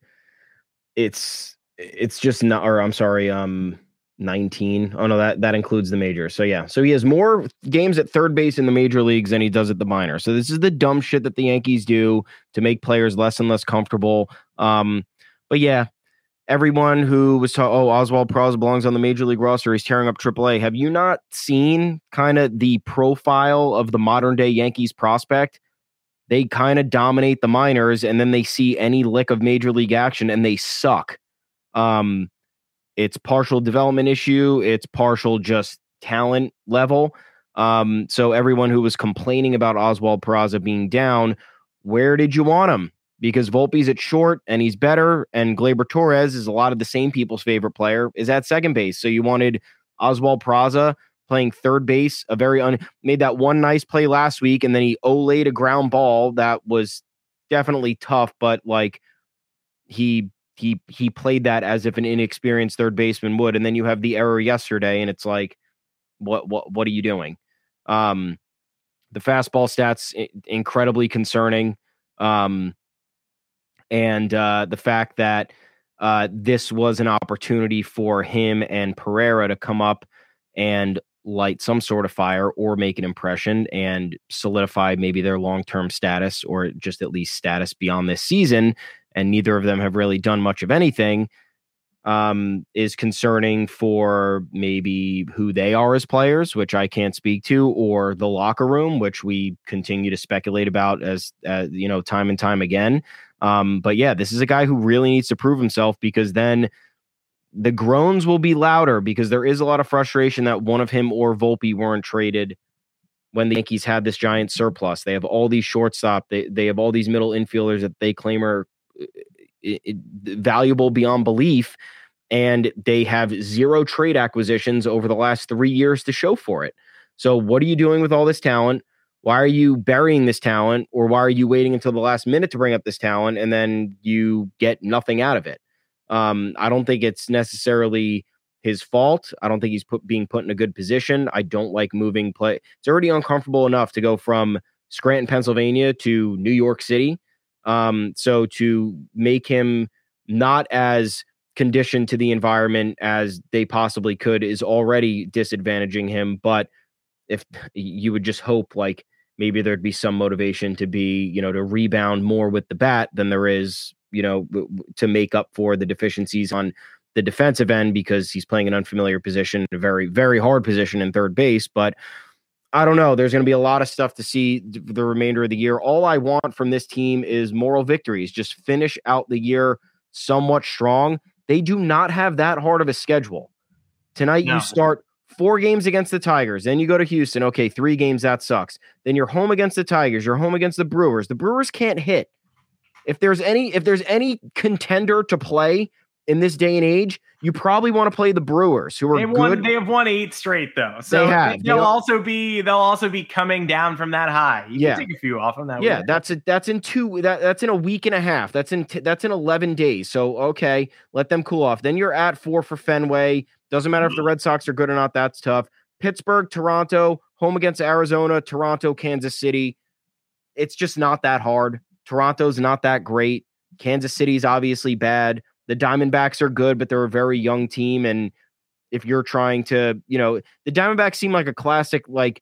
it's, it's just not, or I'm sorry, um, 19. Oh no, that that includes the major. So yeah, so he has more games at third base in the major leagues than he does at the minor. So this is the dumb shit that the Yankees do to make players less and less comfortable. Um, but yeah, everyone who was taught, oh, Oswald Peraza belongs on the major league roster. He's tearing up AAA. Have you not seen kind of the profile of the modern day Yankees prospect? They kind of dominate the minors, and then they see any lick of major league action, and they suck. Um, it's partial development issue, it's partial just talent level. Um, so everyone who was complaining about Oswald Peraza being down, where did you want him? Because Volpe's at short and he's better, and Gleyber Torres is a lot of the same people's favorite player, is at second base. So you wanted Oswald Peraza playing third base, a very un made that one nice play last week, and then he olayed a ground ball that was definitely tough, but like he he he played that as if an inexperienced third baseman would, and then you have the error yesterday, and it's like, what what what are you doing? Um, the fastball stats incredibly concerning, um, and uh, the fact that uh, this was an opportunity for him and Pereira to come up and light some sort of fire or make an impression and solidify maybe their long term status or just at least status beyond this season and neither of them have really done much of anything. um, is concerning for maybe who they are as players, which I can't speak to, or the locker room, which we continue to speculate about as, as you know, time and time again. Um, but yeah, this is a guy who really needs to prove himself because then the groans will be louder because there is a lot of frustration that one of him or Volpe weren't traded when the Yankees had this giant surplus. They have all these shortstop, they they have all these middle infielders that they claim are valuable beyond belief, and they have zero trade acquisitions over the last three years to show for it. So, what are you doing with all this talent? Why are you burying this talent, or why are you waiting until the last minute to bring up this talent and then you get nothing out of it? Um, I don't think it's necessarily his fault. I don't think he's put being put in a good position. I don't like moving play. It's already uncomfortable enough to go from Scranton, Pennsylvania to New York City. Um, so to make him not as conditioned to the environment as they possibly could is already disadvantaging him. But if you would just hope like maybe there'd be some motivation to be, you know, to rebound more with the bat than there is, you know, to make up for the deficiencies on the defensive end because he's playing an unfamiliar position, a very, very hard position in third base. But I don't know. There's going to be a lot of stuff to see the remainder of the year. All I want from this team is moral victories. Just finish out the year somewhat strong. They do not have that hard of a schedule. Tonight, no. you start four games against the Tigers. Then you go to Houston. Okay, three games. That sucks. Then you're home against the Tigers. You're home against the Brewers. The Brewers can't hit. If there's any, if there's any contender to play in this day and age, you probably want to play the Brewers, who are they good. Won, they have won eight straight though, so they they also be they'll also be coming down from that high. You yeah, take a few off on that. Yeah, that's a, that's in two that that's in a week and a half. That's in t- that's in eleven days. So okay, let them cool off. Then you're at four for Fenway. Doesn't matter if the mm-hmm. Red Sox are good or not. That's tough. Pittsburgh, Toronto, home against Arizona, Toronto, Kansas City. It's just not that hard. Toronto's not that great. Kansas City's obviously bad. The Diamondbacks are good, but they're a very young team. And if you're trying to, you know, the Diamondbacks seem like a classic, like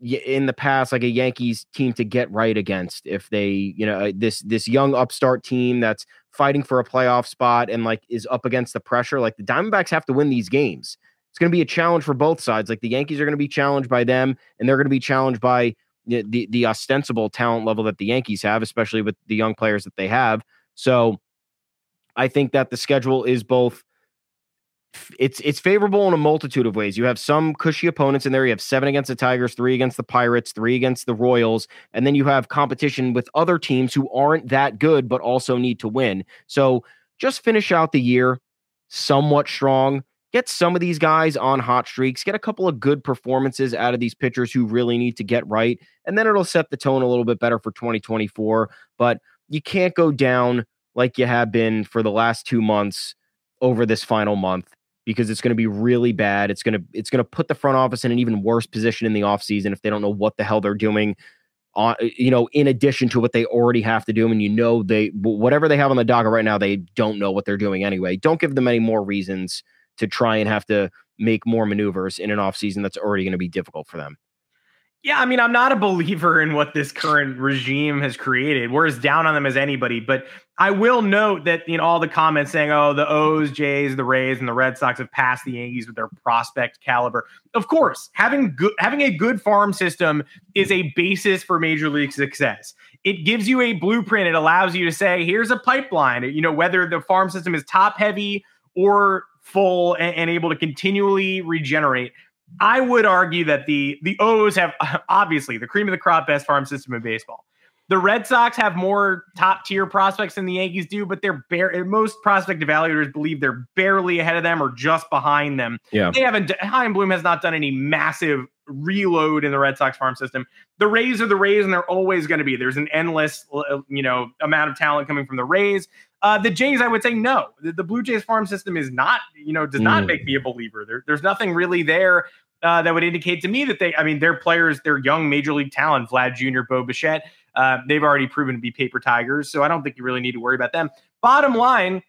in the past, like a Yankees team to get right against. If they, you know, uh, this this young upstart team that's fighting for a playoff spot and like is up against the pressure, like the Diamondbacks have to win these games. It's going to be a challenge for both sides. Like the Yankees are going to be challenged by them, and they're going to be challenged by the, the the ostensible talent level that the Yankees have, especially with the young players that they have. So I think that the schedule is both it's it's favorable in a multitude of ways. You have some cushy opponents in there. You have seven against the Tigers, three against the Pirates, three against the Royals, and then you have competition with other teams who aren't that good but also need to win. So just finish out the year somewhat strong. Get some of these guys on hot streaks. Get a couple of good performances out of these pitchers who really need to get right, and then it'll set the tone a little bit better for 2024. But you can't go down like you have been for the last two months over this final month because it's going to be really bad. It's going to it's going to put the front office in an even worse position in the offseason if they don't know what the hell they're doing on you know in addition to what they already have to do and you know they whatever they have on the docket right now they don't know what they're doing anyway. Don't give them any more reasons to try and have to make more maneuvers in an offseason that's already going to be difficult for them. Yeah, I mean, I'm not a believer in what this current regime has created. We're as down on them as anybody, but I will note that you know all the comments saying, "Oh, the O's, Jays, the Rays, and the Red Sox have passed the Yankees with their prospect caliber." Of course, having good having a good farm system is a basis for major league success. It gives you a blueprint. It allows you to say, "Here's a pipeline." You know, whether the farm system is top heavy or full and, and able to continually regenerate. I would argue that the the O's have obviously the cream of the crop best farm system in baseball. The Red Sox have more top tier prospects than the Yankees do, but they're bare. Most prospect evaluators believe they're barely ahead of them or just behind them. Yeah, they haven't. Chaim Bloom has not done any massive reload in the Red Sox farm system. The Rays are the Rays, and they're always going to be. There's an endless, you know, amount of talent coming from the Rays. Uh, the Jays, I would say no. The, the, Blue Jays farm system is not, you know, does not mm. make me a believer. There, there's nothing really there uh, that would indicate to me that they, I mean, their players, their young major league talent, Vlad Jr., Bo Bichette, uh, they've already proven to be paper tigers. So I don't think you really need to worry about them. Bottom line,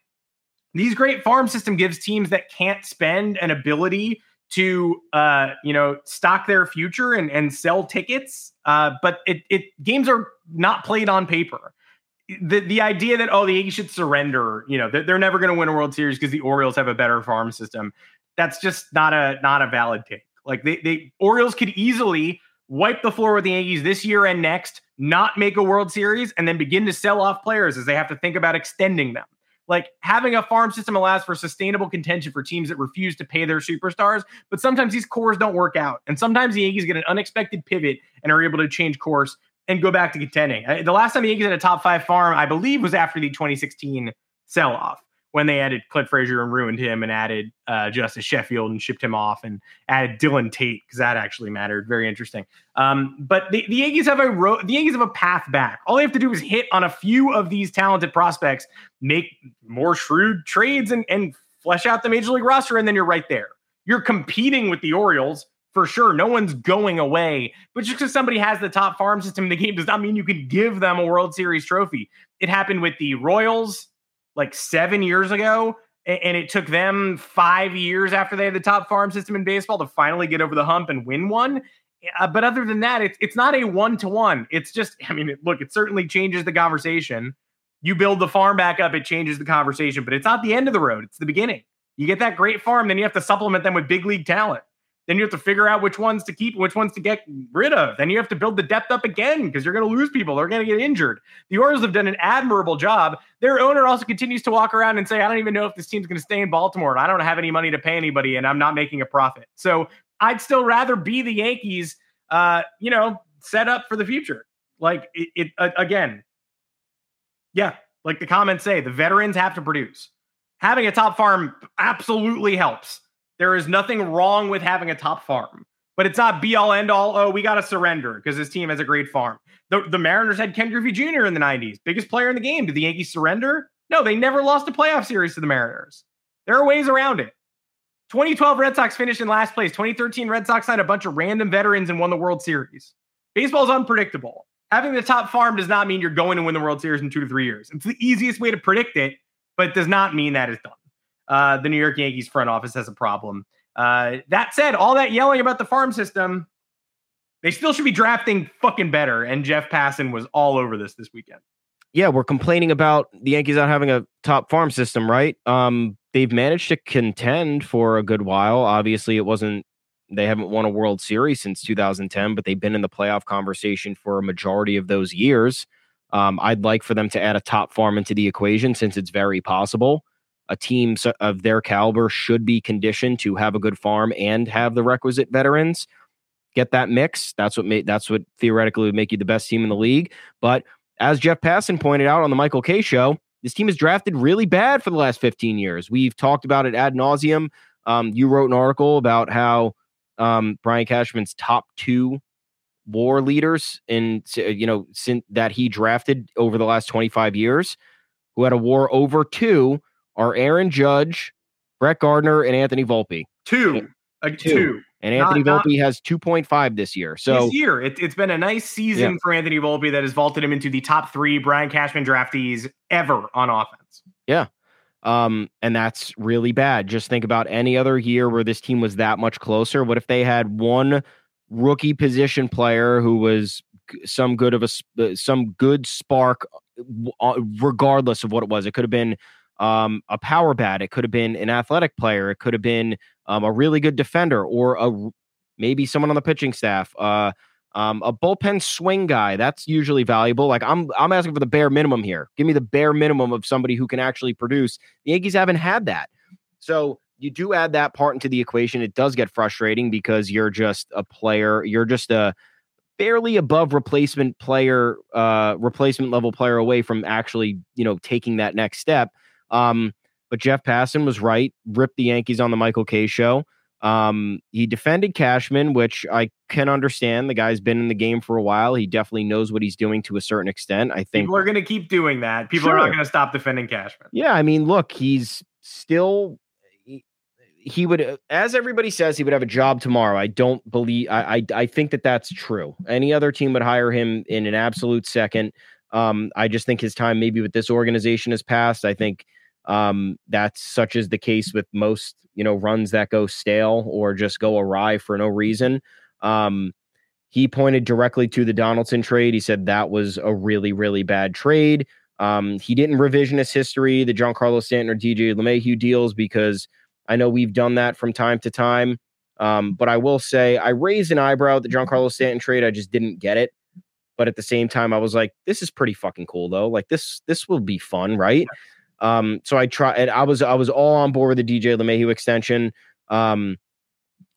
these great farm system gives teams that can't spend an ability to uh, you know stock their future and, and sell tickets. Uh, but it, it games are not played on paper the the idea that oh the Yankees should surrender, you know, they're, they're never going to win a World Series because the Orioles have a better farm system. That's just not a not a valid take. Like they they Orioles could easily wipe the floor with the Yankees this year and next, not make a World Series, and then begin to sell off players as they have to think about extending them. Like having a farm system allows for sustainable contention for teams that refuse to pay their superstars, but sometimes these cores don't work out. And sometimes the Yankees get an unexpected pivot and are able to change course and go back to contending. The last time the Yankees had a top five farm, I believe, was after the 2016 sell off when they added Clint Frazier and ruined him and added uh, Justus Sheffield and shipped him off and added Dylan Tate because that actually mattered. Very interesting. Um, but the, the Yankees have a ro- the Yankees have a path back. All they have to do is hit on a few of these talented prospects, make more shrewd trades, and and flesh out the major league roster, and then you're right there. You're competing with the Orioles for sure. No one's going away. But just because somebody has the top farm system in the game does not mean you can give them a World Series trophy. It happened with the Royals like seven years ago. And it took them five years after they had the top farm system in baseball to finally get over the hump and win one. Uh, but other than that, it's it's not a one to one. It's just, I mean, look, it certainly changes the conversation. You build the farm back up, it changes the conversation, but it's not the end of the road. It's the beginning. You get that great farm, then you have to supplement them with big league talent. Then you have to figure out which ones to keep, which ones to get rid of. Then you have to build the depth up again because you're going to lose people. They're going to get injured. The Orioles have done an admirable job. Their owner also continues to walk around and say, I don't even know if this team's going to stay in Baltimore. And I don't have any money to pay anybody and I'm not making a profit. So I'd still rather be the Yankees, uh, you know, set up for the future. Like it, it uh, again, yeah, like the comments say, the veterans have to produce. Having a top farm absolutely helps. There is nothing wrong with having a top farm, but it's not be all end all. Oh, we got to surrender because this team has a great farm. The, the Mariners had Ken Griffey Jr. in the 90s, biggest player in the game. Did the Yankees surrender? No, they never lost a playoff series to the Mariners. There are ways around it. 2012 Red Sox finished in last place. 2013 Red Sox signed a bunch of random veterans and won the World Series. Baseball is unpredictable. Having the top farm does not mean you're going to win the World Series in two to three years. It's the easiest way to predict it, but it does not mean that is done uh, the New York Yankees front office has a problem. Uh, that said, all that yelling about the farm system, they still should be drafting fucking better. And Jeff Passan was all over this this weekend. Yeah, we're complaining about the Yankees not having a top farm system, right? Um, they've managed to contend for a good while. Obviously, it wasn't they haven't won a World Series since 2010, but they've been in the playoff conversation for a majority of those years. Um, I'd like for them to add a top farm into the equation since it's very possible a team of their caliber should be conditioned to have a good farm and have the requisite veterans. Get that mix. That's what that's what theoretically would make you the best team in the league. But as Jeff Passan pointed out on the Michael Kay show, this team has drafted really bad for the last 15 years. We've talked about it ad nauseum. Um, you wrote an article about how um, Brian Cashman's top two war leaders in you know since that he drafted over the last 25 years, who had a war over two are Aaron Judge, Brett Gardner, and Anthony Volpe. Two. A two. two. And Anthony not, Volpe not, has 2.5 this year. So this year, it, has been a nice season yeah. for Anthony Volpe that has vaulted him into the top three Brian Cashman draftees ever on offense. Yeah. Um, and that's really bad. Just think about any other year where this team was that much closer. What if they had one rookie position player who was some good of a uh, some good spark, uh, regardless of what it was? It could have been um, a power bat. It could have been an athletic player. It could have been um, a really good defender or a maybe someone on the pitching staff. Uh, um, a bullpen swing guy that's usually valuable. Like I'm, I'm asking for the bare minimum here. Give me the bare minimum of somebody who can actually produce. The Yankees haven't had that, so you do add that part into the equation. It does get frustrating because you're just a player. You're just a barely above replacement player, uh, replacement level player away from actually, you know, taking that next step. Um, but Jeff Passan was right, ripped the Yankees on the Michael Kay show. Um, he defended Cashman, which I can understand. The guy's been in the game for a while. He definitely knows what he's doing to a certain extent. I think people are going to keep doing that. People sure. are not going to stop defending Cashman. Yeah, I mean, look, he's still he, he would, as everybody says, he would have a job tomorrow. I don't believe. I, I I think that that's true. Any other team would hire him in an absolute second. Um, I just think his time maybe with this organization has passed. I think um, that's such as the case with most, you know, runs that go stale or just go awry for no reason. Um, he pointed directly to the Donaldson trade. He said that was a really, really bad trade. Um, he didn't revisionist history, the Giancarlo Stanton or DJ LeMahieu deals, because I know we've done that from time to time. Um, but I will say I raised an eyebrow at the Giancarlo Stanton trade. I just didn't get it. But at the same time, I was like, this is pretty fucking cool though. Like this, this will be fun, right? Um, so I try and I was I was all on board with the DJ LeMahieu extension. Um,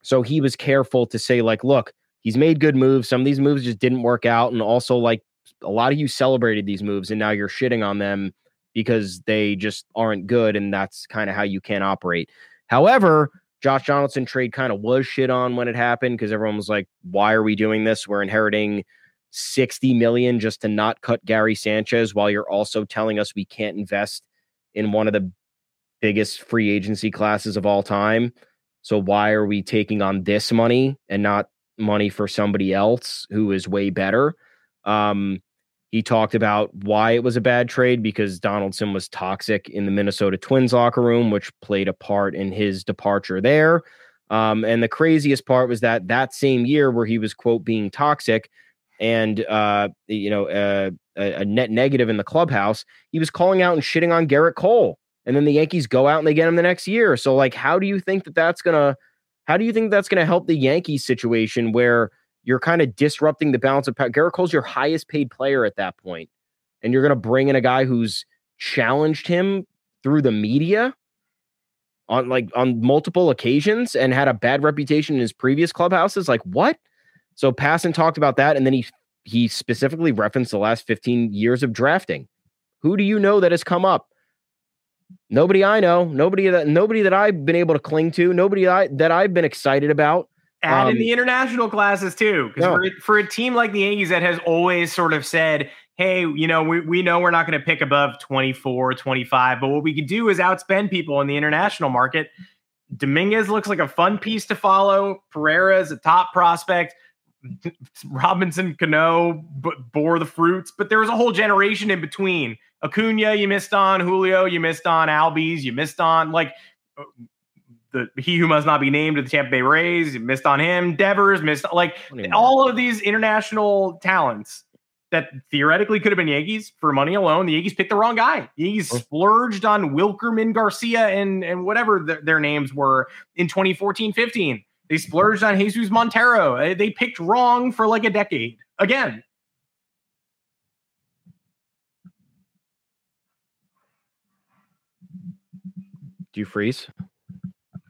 so he was careful to say, like, look, he's made good moves. Some of these moves just didn't work out. And also, like, a lot of you celebrated these moves and now you're shitting on them because they just aren't good. And that's kind of how you can operate. However, Josh Donaldson trade kind of was shit on when it happened because everyone was like, why are we doing this? We're inheriting 60 million just to not cut Gary Sanchez while you're also telling us we can't invest in one of the biggest free agency classes of all time. So why are we taking on this money and not money for somebody else who is way better? Um, he talked about why it was a bad trade because Donaldson was toxic in the Minnesota Twins locker room, which played a part in his departure there. Um, and the craziest part was that that same year where he was quote being toxic and uh, you know uh, a, a net negative in the clubhouse, he was calling out and shitting on Gerrit Cole. And then the Yankees go out and they get him the next year. So like, how do you think that that's gonna? How do you think that's gonna help the Yankees situation where? you're kind of disrupting the balance of power. Gerrit Cole's your highest paid player at that point, and you're to bring in a guy who's challenged him through the media on like on multiple occasions and had a bad reputation in his previous clubhouses. Like what? So Passan talked about that, and then he he specifically referenced the last 15 years of drafting. Who do you know that has come up? Nobody I know. Nobody that nobody that I've been able to cling to. Nobody I, that I've been excited about. Add um, in the international classes too, because no. for, for a team like the Yankees that has always sort of said, hey, you know, we, we know we're not going to pick above 24, 25, but what we could do is outspend people in the international market. Dominguez looks like a fun piece to follow. Pereira is a top prospect. Robinson Cano b- bore the fruits, but there was a whole generation in between. Acuna, you missed on. Julio, you missed on. Albies, you missed on. Like uh, the he who must not be named to the Tampa Bay Rays, you missed on him. Devers missed like all of these international talents that theoretically could have been Yankees for money alone. The Yankees picked the wrong guy. The Yankees oh. splurged on Wilkerman Garcia and and whatever the, their names were in 2014-15. They splurged on Jesus Montero. They picked wrong for like a decade again. Do you freeze?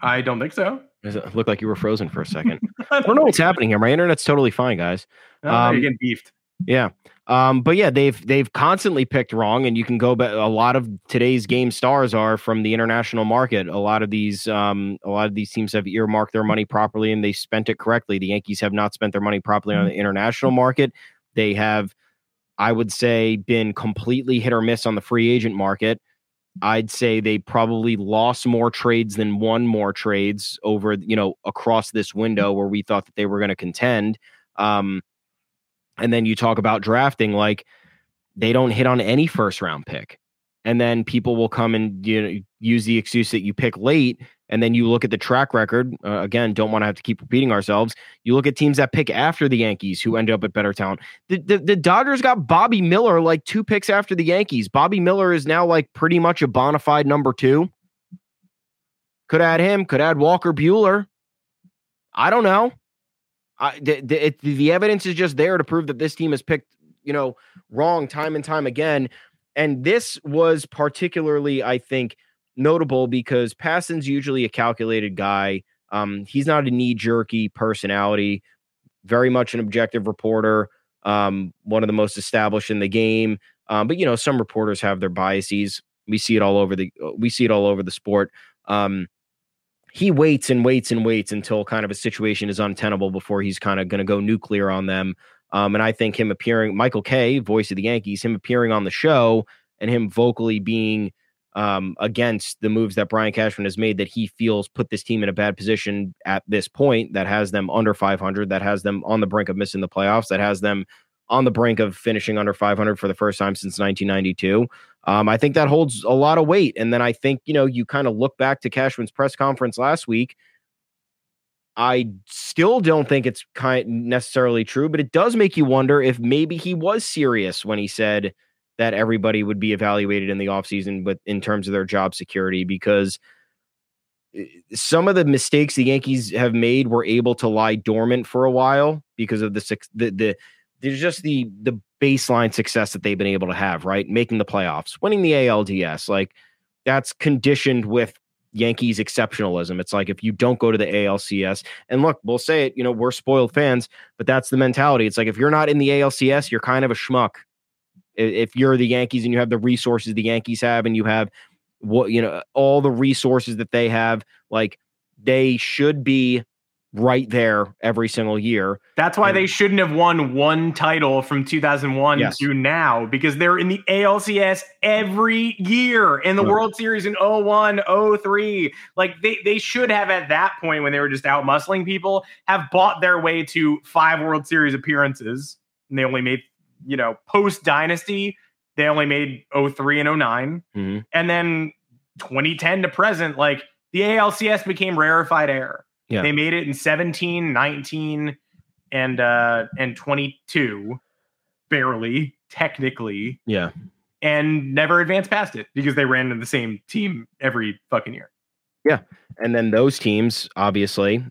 I don't think so. Does It look like you were frozen for a second. I don't know what's happening here. My internet's totally fine, guys. Oh, um, you're getting beefed. Yeah. Um, but yeah, they've they've constantly picked wrong, and you can go back. A lot of today's game stars are from the international market. A lot of these, um, a lot of these teams have earmarked their money properly, and they spent it correctly. The Yankees have not spent their money properly on the international market. They have, I would say, been completely hit or miss on the free agent market. I'd say they probably lost more trades than won more trades over, you know, across this window where we thought that they were going to contend. Um, and then you talk about drafting, like they don't hit on any first round pick. And then people will come and you know use the excuse that you pick late and then you look at the track record. Uh, again, don't want to have to keep repeating ourselves. You look at teams that pick after the Yankees who end up at better talent. The, the, the Dodgers got Bobby Miller like two picks after the Yankees. Bobby Miller is now like pretty much a bona fide number two. Could add him, could add Walker Buehler. I don't know. I, the, the, it, the evidence is just there to prove that this team has picked, you know, wrong time and time again. And this was particularly, I think, notable because Passan's usually a calculated guy. Um, he's not a knee jerky personality, very much an objective reporter, um, one of the most established in the game. Um, but you know, some reporters have their biases. We see it all over the we see it all over the sport. Um, he waits and waits and waits until kind of a situation is untenable before he's kind of going to go nuclear on them. Um, and I think him appearing, Michael Kay, voice of the Yankees, him appearing on the show and him vocally being um, against the moves that Brian Cashman has made that he feels put this team in a bad position at this point that has them under 500, that has them on the brink of missing the playoffs, that has them on the brink of finishing under 500 for the first time since 1992. Um, I think that holds a lot of weight. And then I think, you know, you kind of look back to Cashman's press conference last week. I still don't think it's kind necessarily true, but it does make you wonder if maybe he was serious when he said, that everybody would be evaluated in the offseason but in terms of their job security because eh, some of the mistakes the Yankees have made were able to lie dormant for a while because of the the the there's just the the baseline success that they've been able to have, right? Making the playoffs, winning the ALDS, like that's conditioned with Yankees exceptionalism. It's like if you don't go to the ALCS, and look, we'll say it, you know, we're spoiled fans, but that's the mentality. It's like if you're not in the ALCS, you're kind of a schmuck. If you're the Yankees and you have the resources the Yankees have, and you have what you know, all the resources that they have, like they should be right there every single year. That's why and, they shouldn't have won one title from 2001 yes. to now because they're in the ALCS every year in the World Series in 01, 03. Like they, they should have at that point when they were just out muscling people have bought their way to five World Series appearances and they only made, you know, post dynasty, they only made 03 and 9 mm-hmm. And then 2010 to present, like the ALCS became rarefied air yeah. They made it in 17, 19, and uh and 22, barely, technically. Yeah. And never advanced past it because they ran in the same team every fucking year. Yeah. And then those teams obviously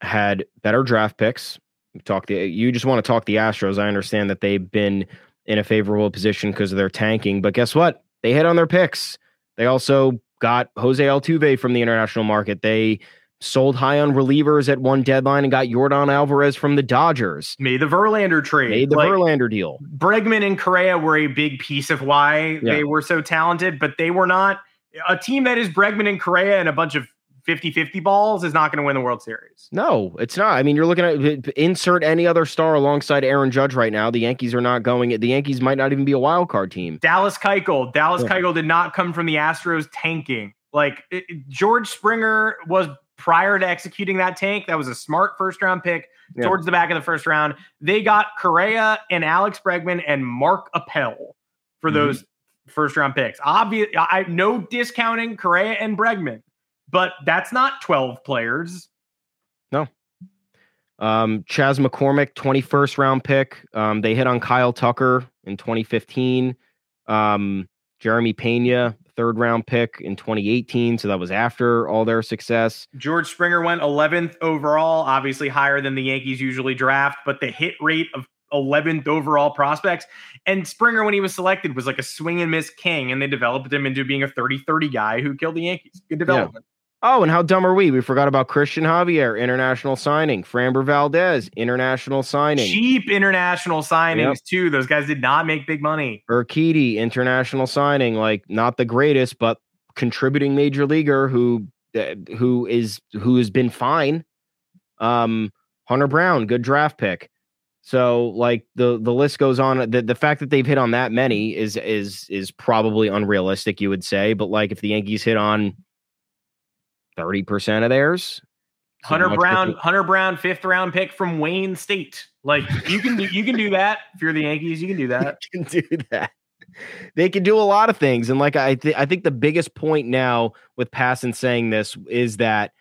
had better draft picks. Talk the you just want to talk the Astros. I understand that they've been in a favorable position because of their tanking, but guess what? They hit on their picks. They also got Jose Altuve from the international market. They sold high on relievers at one deadline and got Yordan Alvarez from the Dodgers. Made the Verlander trade. Made the like, Verlander deal. Bregman and Correa were a big piece of why yeah. they were so talented, but they were not a team that is Bregman and Correa and a bunch of 50-50 balls is not going to win the World Series. No, it's not. I mean, you're looking at insert any other star alongside Aaron Judge right now. The Yankees are not going. The Yankees might not even be a wild card team. Dallas Keuchel. Dallas yeah. Keuchel did not come from the Astros tanking. Like it, George Springer was prior to executing that tank. That was a smart first round pick yeah. towards the back of the first round. They got Correa and Alex Bregman and Mark Appel for mm-hmm. those first round picks. Obvious, I no discounting Correa and Bregman, but that's not 12 players. No. Um, Chas McCormick, 21st round pick. Um, they hit on Kyle Tucker in 2015. Um, Jeremy Pena, third round pick in 2018. So that was after all their success. George Springer went 11th overall, obviously higher than the Yankees usually draft, but the hit rate of 11th overall prospects. And Springer, when he was selected, was like a swing and miss king, and they developed him into being a 30 30 guy who killed the Yankees. Good development. Oh, and how dumb are we? We forgot about Cristian Javier, international signing. Framber Valdez, international signing. Cheap international signings, yep. too. Those guys did not make big money. Urquidy, international signing. Like, not the greatest, but contributing major leaguer who uh, who is who has been fine. Um, Hunter Brown, good draft pick. So like the the list goes on. The the fact that they've hit on that many is is is probably unrealistic, you would say. But like if the Yankees hit on 30% of theirs. Hunter Brown, different. Hunter Brown, fifth round pick from Wayne State. Like you can do, you can do that if you're the Yankees. You can do that. can do that. They can do a lot of things, and like I, th- I think the biggest point now with Passan saying this is that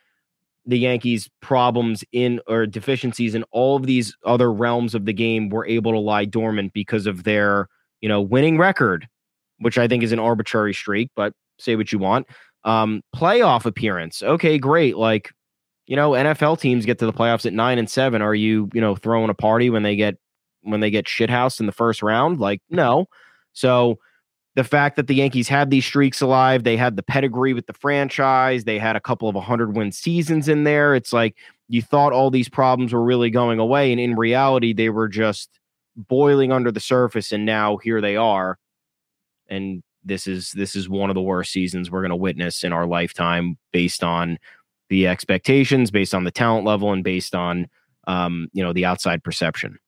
the Yankees' problems in or deficiencies in all of these other realms of the game were able to lie dormant because of their, you know, winning record, which I think is an arbitrary streak. But say what you want. Um, playoff appearance. Okay, great. Like, you know, NFL teams get to the playoffs at nine and seven. Are you, you know, throwing a party when they get when they get shithoused in the first round? Like, no. So the fact that the Yankees had these streaks alive, they had the pedigree with the franchise, they had a couple of 100 win seasons in there. It's like you thought all these problems were really going away. And in reality, they were just boiling under the surface. And now here they are. And this is this is one of the worst seasons we're going to witness in our lifetime based on the expectations based on the talent level and based on um, you know the outside perception.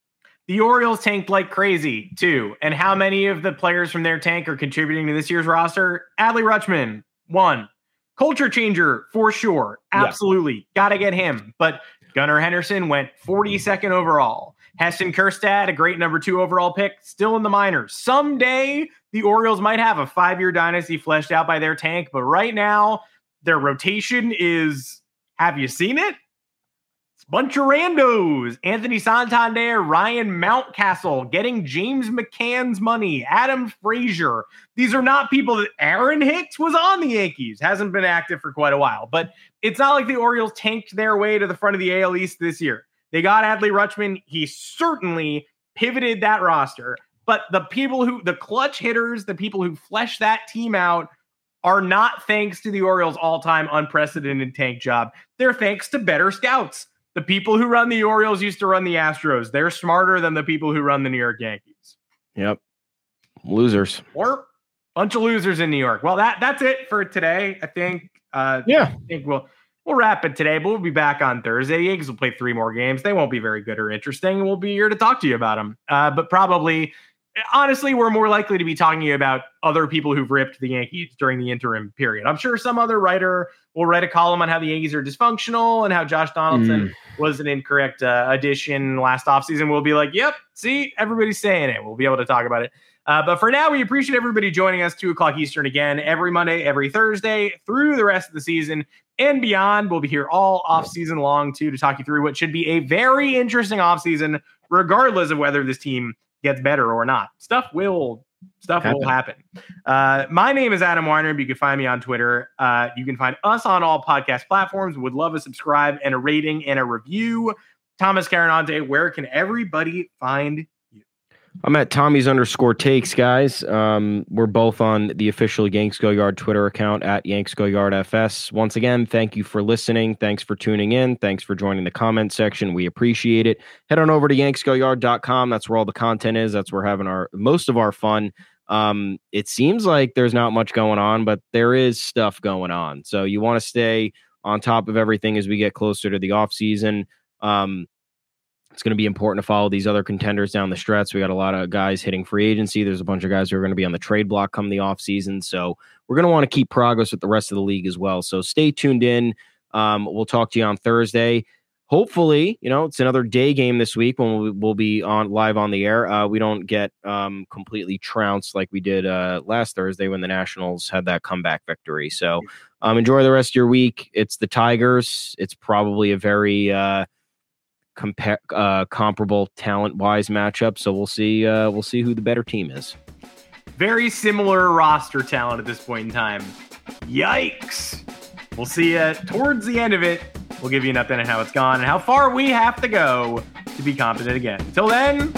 The orioles tanked like crazy too. And how many of the players from their tank are contributing to this year's roster? Adley rutschman one. Culture changer for sure. Absolutely. Yeah. gotta get him. But gunnar henderson went 42nd overall Heston Kjerstad, a great number two overall pick, still in the minors. Someday the Orioles might have a five year dynasty fleshed out by their tank, but right now their rotation is have you seen it? It's bunch of randos. Anthony Santander, Ryan Mountcastle, getting James McCann's money, Adam Frazier. These are not people that Aaron Hicks was on the Yankees, hasn't been active for quite a while. But it's not like the Orioles tanked their way to the front of the AL East this year. They got Adley Rutschman. He certainly pivoted that roster. But the people who, the clutch hitters, the people who flesh that team out are not thanks to the Orioles' all time unprecedented tank job. They're thanks to better scouts. The people who run the Orioles used to run the Astros. They're smarter than the people who run the New York Yankees. Yep. Losers. Or bunch of losers in New York. Well, that that's it for today. I think. Uh, yeah. I think we'll we'll wrap it today, but we'll be back on Thursday. The Yankees will play three more games. They won't be very good or interesting. We'll be here to talk to you about them. Uh, but probably honestly, we're more likely to be talking about other people who've ripped the Yankees during the interim period. I'm sure some other writer will write a column on how the Yankees are dysfunctional and how Josh Donaldson mm. was an incorrect uh, addition last offseason. We'll be like, yep, see, everybody's saying it. We'll be able to talk about it. Uh, but for now, we appreciate everybody joining us 2 o'clock Eastern again every Monday, every Thursday through the rest of the season and beyond. We'll be here all off season long, too, to talk you through what should be a very interesting off season, regardless of whether this team gets better or not. Stuff will stuff happen. will happen. Uh, my name is Adam Weinrib. You can find me on Twitter. Uh, you can find us on all podcast platforms. Would love a subscribe and a rating and a review. Thomas Carannante, where can everybody find I'm at Tommy's underscore takes, guys. Um, we're both on the official Yanks Go Yard Twitter account at Yanks Go Yard FS. Once again, thank you for listening. Thanks for tuning in. Thanks for joining the comment section. We appreciate it. Head on over to yanksgoyard.com. That's where all the content is. That's where we're having our most of our fun. Um, it seems like there's not much going on, but there is stuff going on. So you want to stay on top of everything as we get closer to the off season. Um, it's going to be important to follow these other contenders down the stretch. We got a lot of guys hitting free agency. There's a bunch of guys who are going to be on the trade block come the offseason. So we're going to want to keep progress with the rest of the league as well. So stay tuned in. Um, we'll talk to you on Thursday. Hopefully, you know, it's another day game this week when we'll, we'll be on live on the air. Uh, we don't get um, completely trounced like we did uh, last Thursday when the Nationals had that comeback victory. So um, enjoy the rest of your week. It's the Tigers. It's probably a very uh, compare uh, comparable talent wise matchup. So we'll see. Uh, we'll see who the better team is. Very similar roster talent at this point in time. Yikes! We'll see you towards the end of it. We'll give you an update on how it's gone and how far we have to go to be confident again. Until then.